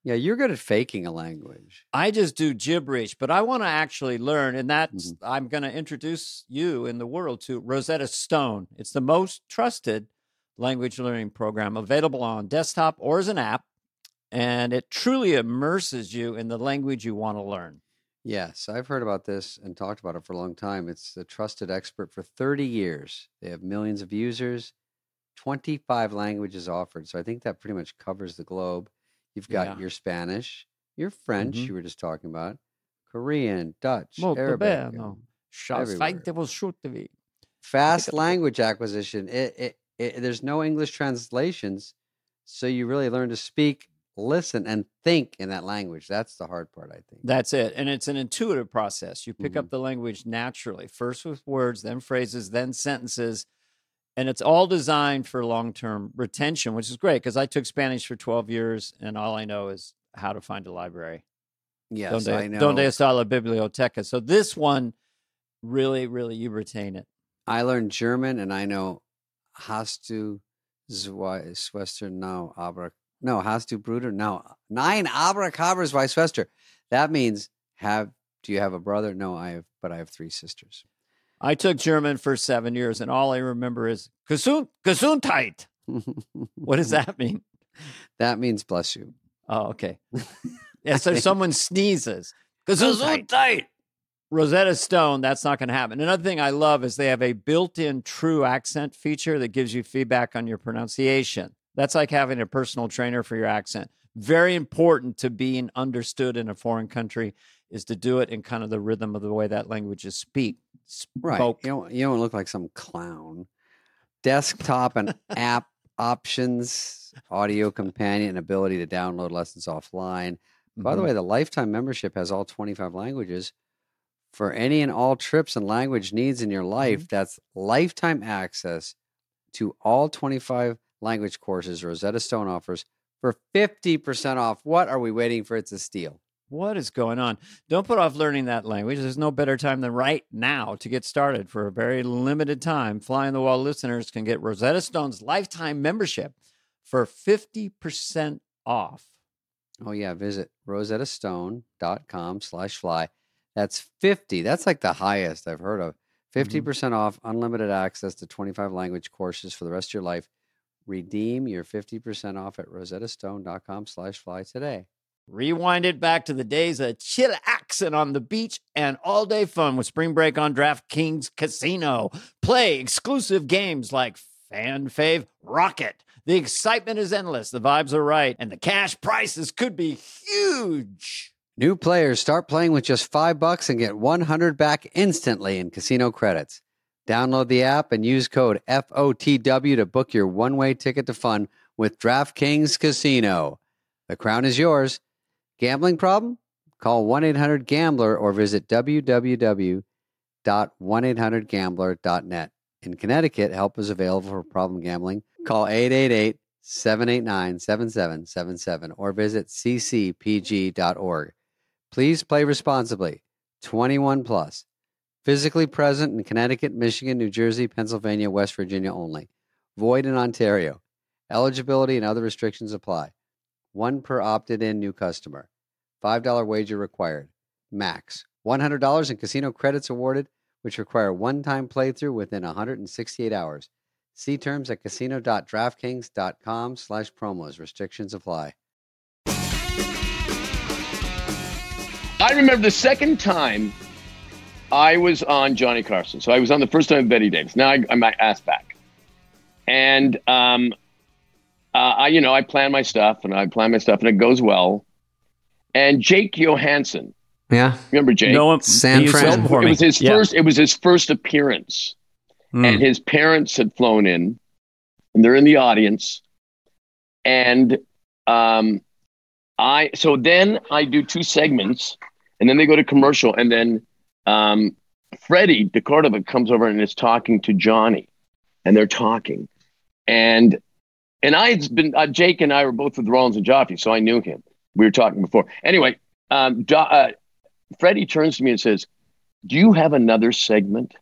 Speaker 6: Yeah, you're good at faking a language.
Speaker 1: I just do gibberish, but I want to actually learn, and that's
Speaker 6: Mm-hmm.
Speaker 1: I'm going to introduce you in the world to Rosetta Stone. It's the most trusted language learning program available on desktop or as an app, and it truly immerses you in the language you want to learn.
Speaker 6: Yes, I've heard about this and talked about it for a long time. It's a trusted expert for 30 years. They have millions of users, 25 languages offered. So I think that pretty much covers the globe. You've got
Speaker 1: Yeah.
Speaker 6: your Spanish, your French,
Speaker 1: Mhm.
Speaker 6: you were just talking about, Korean, Dutch,
Speaker 1: Molto
Speaker 6: Arabic.
Speaker 1: bene.
Speaker 6: everywhere.
Speaker 1: fight will shoot thee.
Speaker 6: Fast language acquisition. It, it, it, there's no English translations. So you really learn to speak, listen, and think in that language. That's the hard part, I think.
Speaker 1: That's it. And it's an intuitive process. You pick
Speaker 6: Mhm.
Speaker 1: up the language naturally, first with words, then phrases, then sentences. And it's all designed for long term retention, which is great because I took Spanish for 12 years and all I know is how to find a library.
Speaker 6: Yes,
Speaker 1: donde,
Speaker 6: I know.
Speaker 1: donde está la biblioteca. So this one really, really, you retain it.
Speaker 6: I learned German and I know hast du zwei Schwestern now, aber no, hast du Bruder? No, nine abracabras zwei Schwester. That means have do you have a brother? No, I have, but I have three sisters.
Speaker 1: I took German for seven years and all I remember is Gesund, Gesundheit. What does that mean?
Speaker 6: that means bless you.
Speaker 1: Oh, okay. Yeah, so someone sneezes. Gesundheit. Rosetta Stone, that's not going to happen. Another thing I love is they have a built in true accent feature that gives you feedback on your pronunciation. That's like having a personal trainer for your accent. Very important to being understood in a foreign country. is to do it in kind of the rhythm of the way that language is speak.
Speaker 2: Right. You don't, you don't look like some clown. Desktop and app options, audio companion, and ability to download lessons offline. By the
Speaker 1: Mhm.
Speaker 2: way, the lifetime membership has all 25 languages. For any and all trips and language needs in your life, that's lifetime access to all 25 language courses Rosetta Stone offers for 50% off. What are we waiting for? It's a steal.
Speaker 1: What is going on? Don't put off learning that language. There's no better time than right now to get started. For a very limited time, Fly on the Wall listeners can get Rosetta Stone's lifetime membership for 50% off.
Speaker 2: Oh yeah, visit rosettastone.com slash fly. That's 50. That's like the highest I've heard of. Mm-hmm. 50% off, unlimited access to 25 language courses for the rest of your life. Redeem your 50% off at rosettastone.com slash fly today.
Speaker 1: Rewind it back to the days of chill accent on the beach and all day fun with spring break on DraftKings Casino. Play exclusive games like Fan Fave Rocket. The excitement is endless, the vibes are right, and the cash prizes could be huge.
Speaker 2: New players start playing with just 5 bucks and get 100 back instantly in casino credits. Download the app and use code FOTW to book your one-way ticket to fun with DraftKings Casino. The crown is yours. Gambling problem? Call 1-800-GAMBLER or visit www.1800gambler.net. In Connecticut, help is available for problem gambling. Call 888-789-7777 or visit ccpg.org. Please play responsibly. 21 plus. Physically present in Connecticut, Michigan, New Jersey, Pennsylvania, West Virginia only. Void in Ontario. Eligibility and other restrictions apply. One per opted in new customer. $5 wager required. Max. $100 in casino credits awarded, which require one time playthrough within 168 hours. See terms at casino.draftkings.com slash promos. Restrictions apply.
Speaker 3: I remember the second time I was on Johnny Carson. So I was on the first time with Bette Davis. Now I, I'm my ass back. And um, uh, I, you know, I plan my stuff and I plan my stuff and it goes well. And Jake Johannsen,
Speaker 7: Yeah.
Speaker 3: remember Jake?
Speaker 1: No one,
Speaker 7: San
Speaker 1: you
Speaker 7: Fran.
Speaker 1: it for
Speaker 3: it
Speaker 1: me.
Speaker 3: was his
Speaker 1: Yeah.
Speaker 3: first. It was his first appearance,
Speaker 1: Mm.
Speaker 3: and his parents had flown in, and they're in the audience, and um, I so then I do two segments, and then they go to commercial, and then um, Freddie DeCordova comes over and is talking to Johnny, and they're talking, and and I had been uh, Jake and I were both with Rollins and Joffe, so I knew him. We were talking before. Anyway, um, Jo- uh, Freddie turns to me and says, "Do you have another segment?"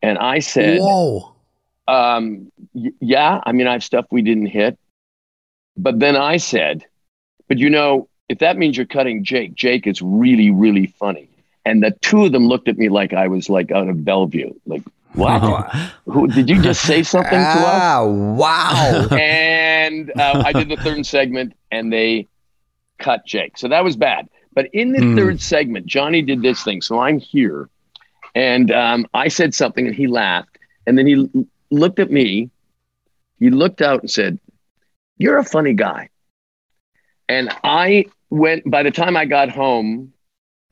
Speaker 3: And I said,
Speaker 7: Whoa.
Speaker 3: um, y- "Yeah, I mean, I have stuff we didn't hit." But then I said, "But you know, if that means you're cutting Jake, Jake is really, really funny." And the two of them looked at me like I was like out of Bellevue. Like, what? Who did you just say something to us?
Speaker 7: Ah, wow.
Speaker 3: and uh, I did the third segment, and they cut Jake. So that was bad. But in the
Speaker 7: Hmm.
Speaker 3: third segment, Johnny did this thing. So I'm here, and um, I said something, and he laughed, and then he l- looked at me. He looked out and said, "You're a funny guy." And I went. By the time I got home,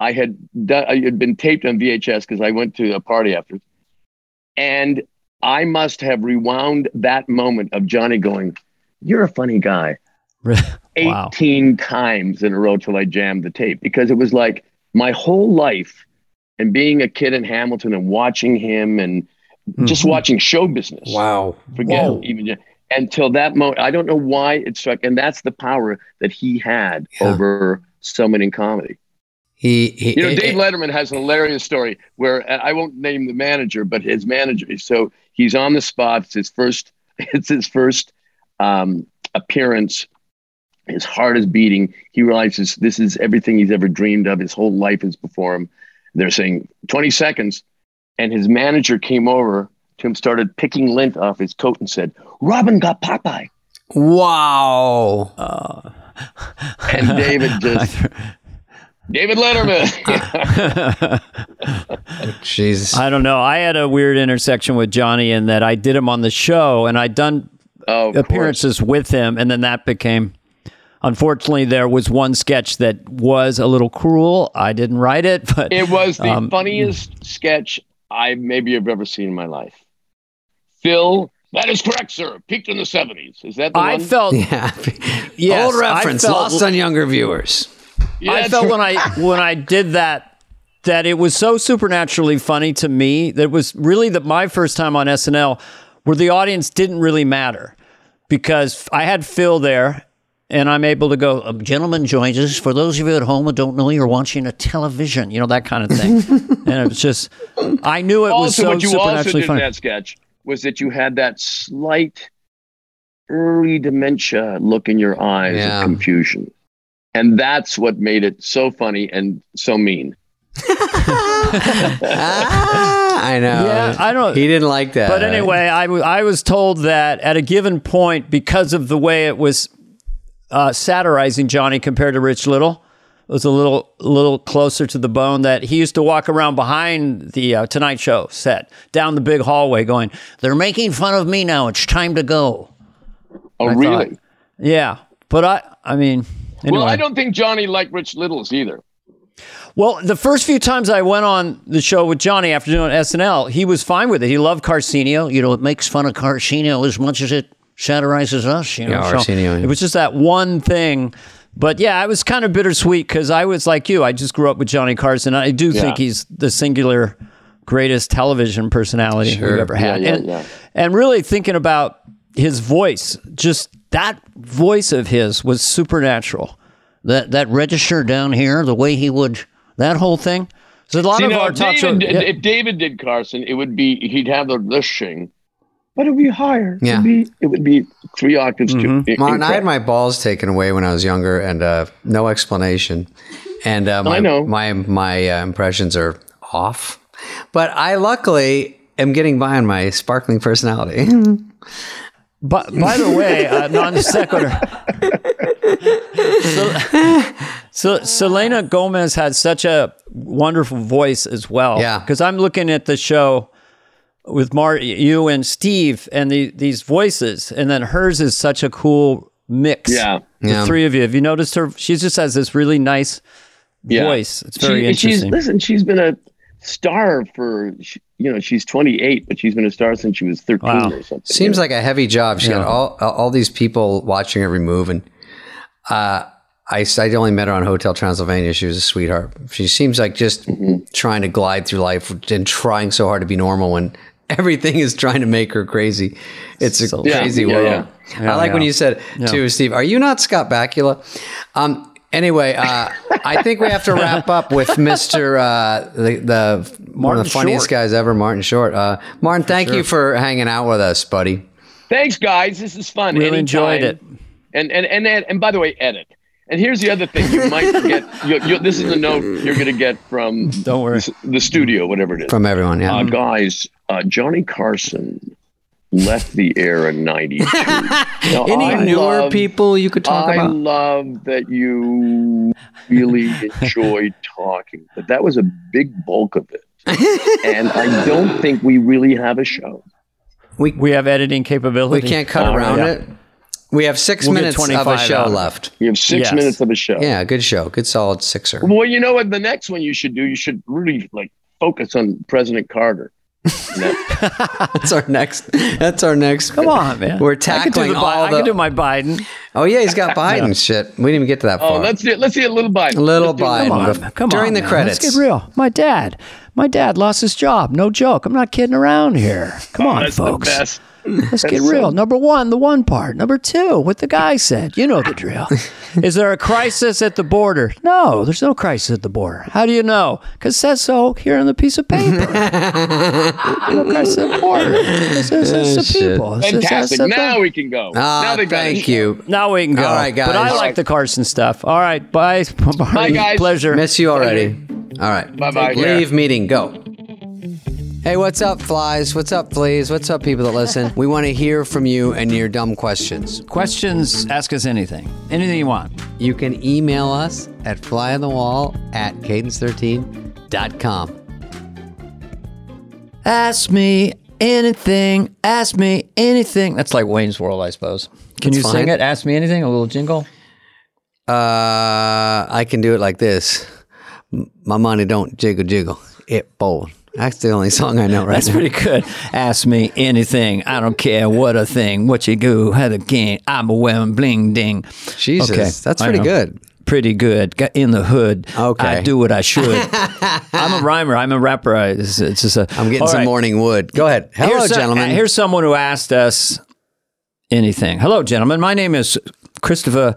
Speaker 3: I had done, I had been taped on VHS because I went to a party after, and I must have rewound that moment of Johnny going, "You're a funny guy."
Speaker 1: Wow.
Speaker 3: 18 times in a row till I jammed the tape because it was like my whole life and being a kid in Hamilton and watching him and just
Speaker 1: Mhm.
Speaker 3: watching show business.
Speaker 7: wow.
Speaker 3: Forget
Speaker 7: Whoa.
Speaker 3: even until that moment. I don't know why it struck, and that's the power that he had
Speaker 7: Yeah.
Speaker 3: over someone in comedy.
Speaker 7: He, he
Speaker 3: You know,
Speaker 7: eh,
Speaker 3: Dave
Speaker 7: eh,
Speaker 3: Letterman has an hilarious story where I won't name the manager, but his manager. So he's on the spot. It's his first. It's his first um, appearance. His heart is beating. He realizes this is everything he's ever dreamed of. His whole life is before him. They're saying 20 seconds, and his manager came over to him, started picking lint off his coat, and said, "Robin got Popeye."
Speaker 7: wow.
Speaker 1: Uh,
Speaker 3: And David just- David Letterman.
Speaker 7: Jesus.
Speaker 1: I don't know. I had a weird intersection with Johnny in that I did him on the show and I'd done
Speaker 3: oh, of course.
Speaker 1: appearances with him, and then that became unfortunately, there was one sketch that was a little cruel. I didn't write it, but
Speaker 3: It was the
Speaker 1: Um,
Speaker 3: funniest sketch I maybe have ever seen in my life. Phil, that is correct, sir. Peaked in the seventies. Is that the
Speaker 1: I
Speaker 3: one?
Speaker 1: felt
Speaker 2: Yeah.
Speaker 1: yes,
Speaker 2: Old reference,
Speaker 1: felt-
Speaker 2: lost on younger viewers.
Speaker 3: Yeah,
Speaker 1: I felt when I when I did that that it was so supernaturally funny to me that it was really the, my first time on SNL where the audience didn't really matter because I had Phil there and I'm able to go, uh, a gentleman joins us. For those of you at home who don't know, you're watching a television, you know, that kind of thing. and it was just, I knew it was so
Speaker 3: what you also
Speaker 1: supernaturally
Speaker 3: did
Speaker 1: funny.
Speaker 3: in that sketch was that you had that slight early dementia look in your eyes
Speaker 2: Yeah.
Speaker 3: of confusion. And that's what made it so funny and so mean.
Speaker 2: ah, I know.
Speaker 1: Yeah, I don't-
Speaker 2: He didn't like that.
Speaker 1: But anyway, I, w- I was told that at a given point, because of the way it was uh, satirizing Johnny compared to Rich Little, it was a little little closer to the bone. That he used to walk around behind the uh, Tonight Show set, down the big hallway, going, "They're making fun of me now. It's time to go."
Speaker 3: Oh,
Speaker 1: I
Speaker 3: really?
Speaker 1: thought- Yeah, but I I mean, anyway.
Speaker 3: Well, I don't think Johnny liked Rich Littles either.
Speaker 1: Well, the first few times I went on the show with Johnny after doing SNL, he was fine with it. He loved Carcinio. You know, it makes fun of Carcinio as much as it satirizes us. You know,
Speaker 2: Yeah,
Speaker 1: So
Speaker 2: Arsenio, yeah.
Speaker 1: it was just that one thing. But yeah, I was kind of bittersweet because I was like you. I just grew up with Johnny Carson. I do think he's the singular greatest television personality
Speaker 2: Sure.
Speaker 1: we've ever had.
Speaker 3: Yeah, yeah,
Speaker 1: and,
Speaker 3: yeah.
Speaker 1: and really thinking about his voice, just that voice of his was supernatural. That that register down here, the way he would, that whole thing. So a lot
Speaker 3: See,
Speaker 1: of
Speaker 3: now,
Speaker 1: our
Speaker 3: if
Speaker 1: talk show.
Speaker 3: David,
Speaker 1: yeah.
Speaker 3: if David did Carson, it would be he'd have the lishing, but it would be higher.
Speaker 2: Yeah.
Speaker 3: It would be, it would be three octaves
Speaker 1: Mm-hmm.
Speaker 3: too.
Speaker 2: Martin, I had my balls taken away when I was younger, and uh, no explanation. And uh, my,
Speaker 3: I know.
Speaker 2: my my uh, impressions are off, but I luckily am getting by on my sparkling personality.
Speaker 1: But by the way, uh, non sequitur. so, so Selena Gomez had such a wonderful voice as well.
Speaker 2: Yeah.
Speaker 1: Because I'm looking at the show with Mart, you and Steve, and the, these voices, and then hers is such a cool mix.
Speaker 3: Yeah.
Speaker 1: The
Speaker 2: Yeah.
Speaker 1: three of you. Have you noticed her? She just has this really nice
Speaker 3: Yeah.
Speaker 1: voice. It's very
Speaker 3: She- She's
Speaker 1: interesting.
Speaker 3: listen. She's been a star for you know she's 28, but she's been a star since she was 13
Speaker 1: Wow.
Speaker 3: or something.
Speaker 2: Seems like a heavy job. She
Speaker 1: Yeah.
Speaker 2: got all all these people watching every move, and uh, I I only met her on Hotel Transylvania. She was a sweetheart. She seems like just trying to glide through life and trying so hard to be normal when everything is trying to make her crazy. It's a
Speaker 1: So-
Speaker 2: crazy
Speaker 3: yeah,
Speaker 2: world.
Speaker 3: yeah.
Speaker 1: Yeah,
Speaker 2: I like when you said too, Steve. Are you not Scott Bakula? Um. Anyway, uh, I think we have to wrap up with Mister uh, the the one of
Speaker 1: Martin
Speaker 2: the funniest
Speaker 1: Short.
Speaker 2: guys ever, Martin Short. Uh, Martin, thank you for hanging out with us, buddy.
Speaker 3: Thanks, guys. This is fun.
Speaker 1: Really enjoyed it.
Speaker 3: And and and and, and by the way, edit. And here's the other thing you might get. You, you, this is the note you're going to get from
Speaker 1: Don't worry.
Speaker 3: the, the studio, whatever it is.
Speaker 2: From everyone, yeah.
Speaker 3: uh, guys, uh, Johnny Carson left the air in '92. Now,
Speaker 2: Any
Speaker 3: I
Speaker 2: newer
Speaker 3: love-
Speaker 2: people you could talk
Speaker 3: I
Speaker 2: about?
Speaker 3: I love that you really enjoyed talking, but that was a big bulk of it. and I don't think we really have a show.
Speaker 1: we we have editing capability.
Speaker 2: We can't cut
Speaker 3: Oh,
Speaker 2: around
Speaker 1: yeah.
Speaker 2: it. We have 6
Speaker 1: We'll
Speaker 2: minutes of a show
Speaker 1: out
Speaker 2: left.
Speaker 3: We have six
Speaker 1: Yes.
Speaker 3: minutes of a show.
Speaker 2: Yeah, good show. Good solid sixer.
Speaker 3: Well, you know what? The next one you should do, you should really like focus on President Carter. And
Speaker 2: That's our next. That's our next.
Speaker 1: Come on, man.
Speaker 2: We're
Speaker 1: I could do
Speaker 2: tackling
Speaker 1: the Bi-
Speaker 2: all
Speaker 1: I can do my Biden.
Speaker 2: oh yeah, he's got Biden shit. We didn't even get to that
Speaker 3: oh,
Speaker 2: far.
Speaker 3: let's do let's see a little Biden.
Speaker 2: Little
Speaker 3: Let's
Speaker 2: Biden.
Speaker 1: Come on,
Speaker 2: Bef-
Speaker 1: man. Come
Speaker 2: during
Speaker 1: on,
Speaker 2: the
Speaker 1: man.
Speaker 2: credits.
Speaker 1: Let's get real. My dad, my dad lost his job. No joke. I'm not kidding around here. Come on,
Speaker 3: That's
Speaker 1: folks.
Speaker 3: The best.
Speaker 1: Let's get real. Number one, the one part. Number two, what the guy said. You know the drill. Is there a crisis at the border? No, there's no crisis at the border. How do you know? Because says so here on the piece of paper. no crisis at the border. It says it's the people. It says that's
Speaker 3: Fantastic.
Speaker 1: the-
Speaker 3: Now we can go.
Speaker 2: Ah,
Speaker 3: now they
Speaker 2: thank you.
Speaker 1: Now we can go.
Speaker 2: All right, guys.
Speaker 1: But I
Speaker 2: guys.
Speaker 1: like the Carson stuff. All right, bye. Bye,
Speaker 3: guys.
Speaker 1: Pleasure.
Speaker 2: Miss you already. All right.
Speaker 3: Bye-bye.
Speaker 2: Leave meeting. Go. Hey, what's up, flies? What's up, fleas? What's up, people that listen? We want to hear from you and your dumb questions.
Speaker 1: Questions, ask us anything. Anything you want.
Speaker 2: You can email us at flyonthewall at cadence13.com.
Speaker 1: Ask me anything. Ask me anything. That's like Wayne's World, I suppose. Can
Speaker 2: That's
Speaker 1: you
Speaker 2: fine.
Speaker 1: sing it? Ask me anything. A little jingle.
Speaker 2: Uh, I can do it like this. My money don't jiggle jiggle. It bold. That's the only song I know right
Speaker 1: That's
Speaker 2: now.
Speaker 1: pretty good. Ask me anything. I don't care what a thing. What you go, had a king. I'm a wearing bling ding.
Speaker 2: Jesus,
Speaker 1: Okay,
Speaker 2: that's pretty good.
Speaker 1: Pretty good. Got in the hood.
Speaker 2: Okay.
Speaker 1: I do what I should. I'm a rhymer. I'm a rapper. I- It's, it's just a.
Speaker 2: I'm getting some
Speaker 1: right.
Speaker 2: morning wood. Go ahead. Hello,
Speaker 1: here's some-
Speaker 2: gentlemen.
Speaker 1: Uh, here's someone who asked us anything. Hello, gentlemen. My name is Christopher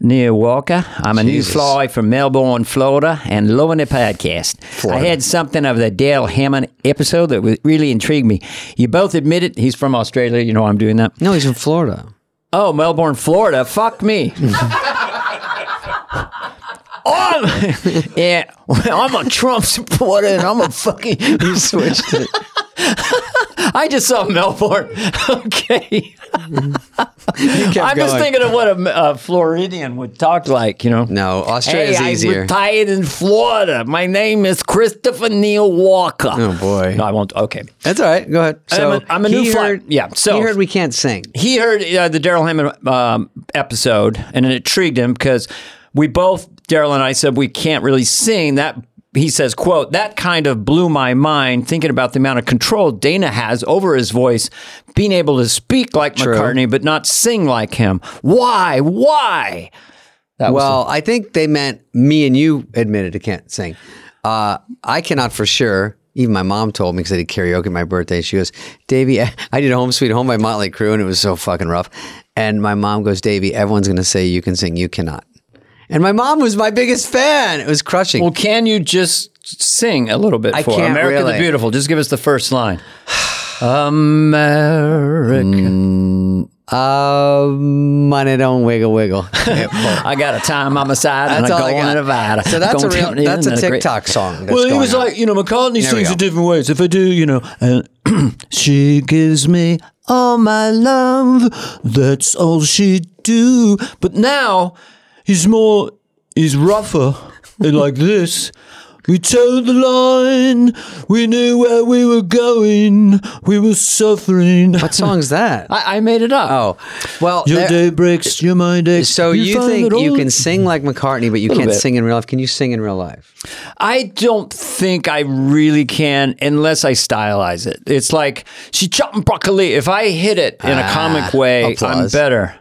Speaker 1: Neil Walker. I'm a
Speaker 2: Jesus.
Speaker 1: new fly from Melbourne, Florida, and loving the podcast. I had something of the Darrell Hammond episode that was- really intrigued me. You both admitted he's from Australia. You know I'm doing that.
Speaker 2: no, he's from Florida.
Speaker 1: Oh, Melbourne, Florida. Fuck me. oh, yeah. I'm a Trump supporter and I'm a fucking.
Speaker 2: You switched it.
Speaker 1: I just saw Melbourne. okay. Mm-hmm. I'm just thinking of what a, a Floridian would talk like, you know.
Speaker 2: No, Australia's
Speaker 1: hey, I
Speaker 2: easier.
Speaker 1: retired in Florida. My name is Christopher Neil Walker.
Speaker 2: Oh, boy.
Speaker 1: No, I won't. Okay.
Speaker 2: That's all right. Go ahead. So
Speaker 1: I'm a- I'm a new fly- yeah, so-
Speaker 2: he heard we can't sing.
Speaker 1: he heard uh, the Darrell Hammond um, episode, and it intrigued him because we both, Darrell and I, said we can't really sing. That he says, "quote That kind of blew my mind thinking about the amount of control Dana has over his voice, being able to speak like
Speaker 2: True.
Speaker 1: McCartney but not sing like him. Why? Why?" That
Speaker 2: Well, I think they meant me and you admitted to can't sing. Uh, I cannot for sure. Even my mom told me because I did karaoke my birthday. She goes, Davey, I did Home Sweet Home by Motley Crue and it was so fucking rough. And my mom goes, Davey, everyone's going to say you can sing, you cannot. And my mom was my biggest fan. It was crushing.
Speaker 1: well, can you just sing a little bit
Speaker 2: I
Speaker 1: for
Speaker 2: can't
Speaker 1: America
Speaker 2: really.
Speaker 1: the Beautiful? Just give us the first line. America.
Speaker 2: uh, money don't wiggle wiggle.
Speaker 1: I got a time on my side
Speaker 2: That's
Speaker 1: and
Speaker 2: all
Speaker 1: I
Speaker 2: I
Speaker 1: go
Speaker 2: got.
Speaker 1: on Nevada.
Speaker 2: So that's a real, that's a
Speaker 1: and great-
Speaker 2: TikTok song.
Speaker 1: Well, he was
Speaker 2: on.
Speaker 1: like, you know, McCartney
Speaker 2: There
Speaker 1: sings in different ways. If I do, you know, and she gives me all my love. That's all she do. But now he's more, he's rougher, and like this. We towed the line. We knew where we were going. We were suffering.
Speaker 2: what song's that?
Speaker 1: I, I made it up.
Speaker 2: Oh, well,
Speaker 1: Your
Speaker 2: there-
Speaker 1: day breaks, your mind aches.
Speaker 2: so you,
Speaker 1: find
Speaker 2: think you can sing like McCartney, but you can't
Speaker 1: bit.
Speaker 2: sing in real life? Can you sing in real life?
Speaker 1: I don't think I really can unless I stylize it. It's like she chopping broccoli. If I hit it in a
Speaker 2: Ah,
Speaker 1: comic way, I'm better.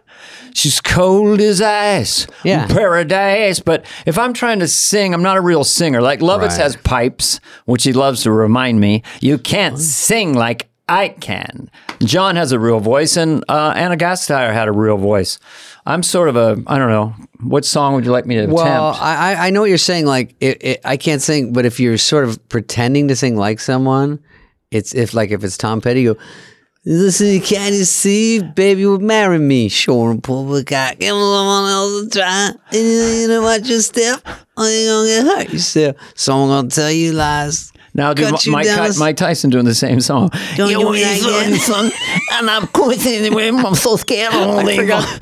Speaker 1: She's cold as ice.
Speaker 2: Yeah.
Speaker 1: Paradise. But if I'm trying to sing, I'm not a real singer. Like Lovitz
Speaker 2: Right.
Speaker 1: has pipes, which he loves to remind me. You can't sing like I can. John has a real voice, and uh, Ana Gasteyer had a real voice. I'm sort of a, I don't know, what song would you like me to
Speaker 2: Well,
Speaker 1: attempt?
Speaker 2: I, I- I know what you're saying. Like, it, it, I can't sing, but if you're sort of pretending to sing like someone, it's if like if it's Tom Petty, you go, listen, you can you see, baby, would marry me, sure and the cock, give someone else a try, and you, you know what, your step, or you're gonna get hurt yourself. Someone gonna tell you lies.
Speaker 1: Now, do
Speaker 2: Cut you
Speaker 1: Mike,
Speaker 2: the-
Speaker 1: Mike Tyson doing the same song?
Speaker 2: Don't
Speaker 1: You
Speaker 2: do that
Speaker 1: son, and I'm quitting him. I'm so scared. I leave.
Speaker 2: forgot-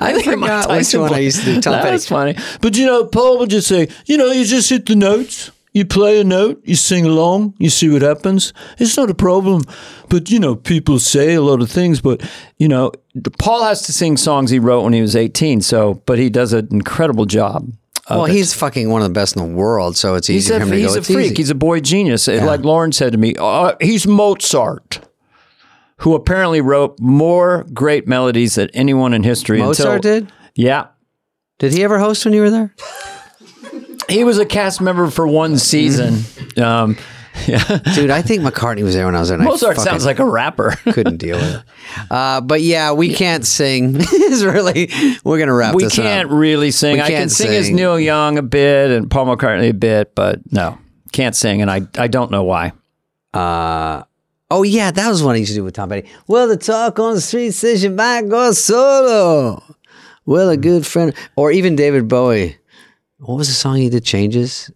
Speaker 1: I, Mike
Speaker 2: forgot which
Speaker 1: Tyson
Speaker 2: one I used to do,
Speaker 1: that was funny. But you know, Paul would just say, you know, you just hit the notes. You play a note, you sing along, you see what happens. It's not a problem. But, you know, people say a lot of things, but, you know, Paul has to sing songs he wrote when he was 18. So, but he does an incredible job.
Speaker 2: Well, he's fucking one of the best in the world, so it's
Speaker 1: He's
Speaker 2: easy
Speaker 1: a,
Speaker 2: for him to
Speaker 1: he's
Speaker 2: go.
Speaker 1: He's
Speaker 2: a
Speaker 1: freak.
Speaker 2: easy."
Speaker 1: He's a boy genius. Like Lorne said to me, uh, he's Mozart, who apparently wrote more great melodies than anyone in history.
Speaker 2: Mozart
Speaker 1: until,
Speaker 2: did.
Speaker 1: Yeah.
Speaker 2: Did he ever host when you were there?
Speaker 1: He was a cast member for one season. Um,
Speaker 2: Dude, I think McCartney was there when I was there.
Speaker 1: Mozart sounds like a rapper.
Speaker 2: couldn't deal with it. Uh, but yeah, we can't sing. is really we're gonna wrap
Speaker 1: we
Speaker 2: this
Speaker 1: can't
Speaker 2: up.
Speaker 1: really sing.
Speaker 2: We
Speaker 1: I can
Speaker 2: can't
Speaker 1: sing, as
Speaker 2: sing.
Speaker 1: Neil Young a bit and Paul McCartney a bit, but no, can't sing. And I, I don't know why.
Speaker 2: Uh, oh yeah, that was one I used to do with Tom Petty. Well, the talk on the street says you might go solo. Well, a good friend, or even David Bowie. What was the song he did? Changes.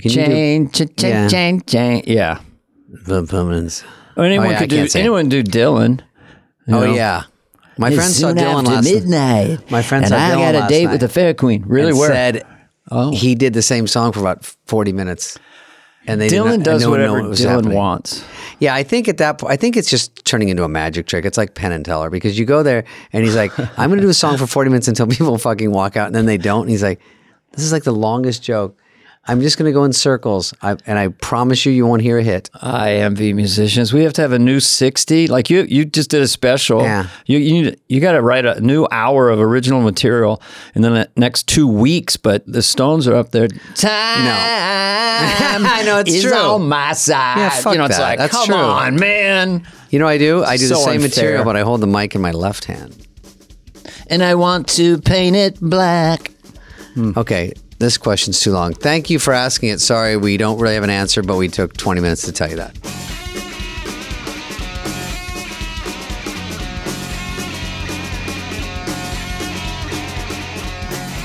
Speaker 2: Can you do
Speaker 1: Change, change,
Speaker 2: Yeah.
Speaker 1: change, change. Yeah.
Speaker 2: the permanence?
Speaker 1: Or anyone
Speaker 2: Oh, yeah,
Speaker 1: could do anyone do Dylan. you
Speaker 2: Oh
Speaker 1: know?
Speaker 2: yeah, my
Speaker 1: It's
Speaker 2: friend saw Dylan last
Speaker 1: midnight.
Speaker 2: My friend
Speaker 1: and
Speaker 2: saw
Speaker 1: I
Speaker 2: Dylan
Speaker 1: got a
Speaker 2: last
Speaker 1: date
Speaker 2: night
Speaker 1: with the Fair Queen. Really? Where?
Speaker 2: said oh. he did the same song for about forty minutes. and they
Speaker 1: Dylan
Speaker 2: not-
Speaker 1: does whatever
Speaker 2: what
Speaker 1: Dylan
Speaker 2: happening.
Speaker 1: wants.
Speaker 2: Yeah, I think at that point, I think it's just turning into a magic trick. It's like Penn and Teller because you go there and he's like, I'm going to do a song for 40 minutes until people fucking walk out and then they don't. And he's like, this is like the longest joke. I'm just going to go in circles. I, and I promise you, you won't hear a hit.
Speaker 1: I envy musicians. We have to have a new sixty. Like you, you just did a special.
Speaker 2: Yeah.
Speaker 1: You you need- you got to write a new hour of original material in the next two weeks. But the Stones are up there. Time.
Speaker 2: I know, it's
Speaker 1: is
Speaker 2: true.
Speaker 1: on my side.
Speaker 2: Yeah, fuck
Speaker 1: you know, it's
Speaker 2: that.
Speaker 1: like,
Speaker 2: That's
Speaker 1: come
Speaker 2: true.
Speaker 1: on, man.
Speaker 2: You know what I do? I do the same
Speaker 1: unfair.
Speaker 2: material, but I hold the mic in my left hand.
Speaker 1: And I want to paint it black. Hmm.
Speaker 2: Okay, this question's too long. Thank you for asking it. Sorry, we don't really have an answer, but we took 20 minutes to tell you that.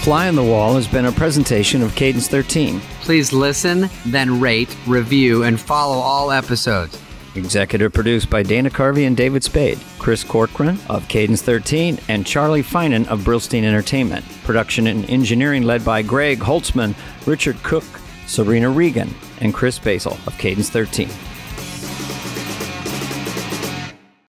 Speaker 1: Fly on the Wall has been a presentation of Cadence 13.
Speaker 2: Please listen, then rate, review, and follow all episodes.
Speaker 1: Executive produced by Dana Carvey and David Spade, Chris Corcoran of Cadence 13, and Charlie Finan of Brillstein Entertainment. Production and engineering led by Greg Holtzman, Richard Cook, Serena Regan, and Chris Basil of Cadence 13.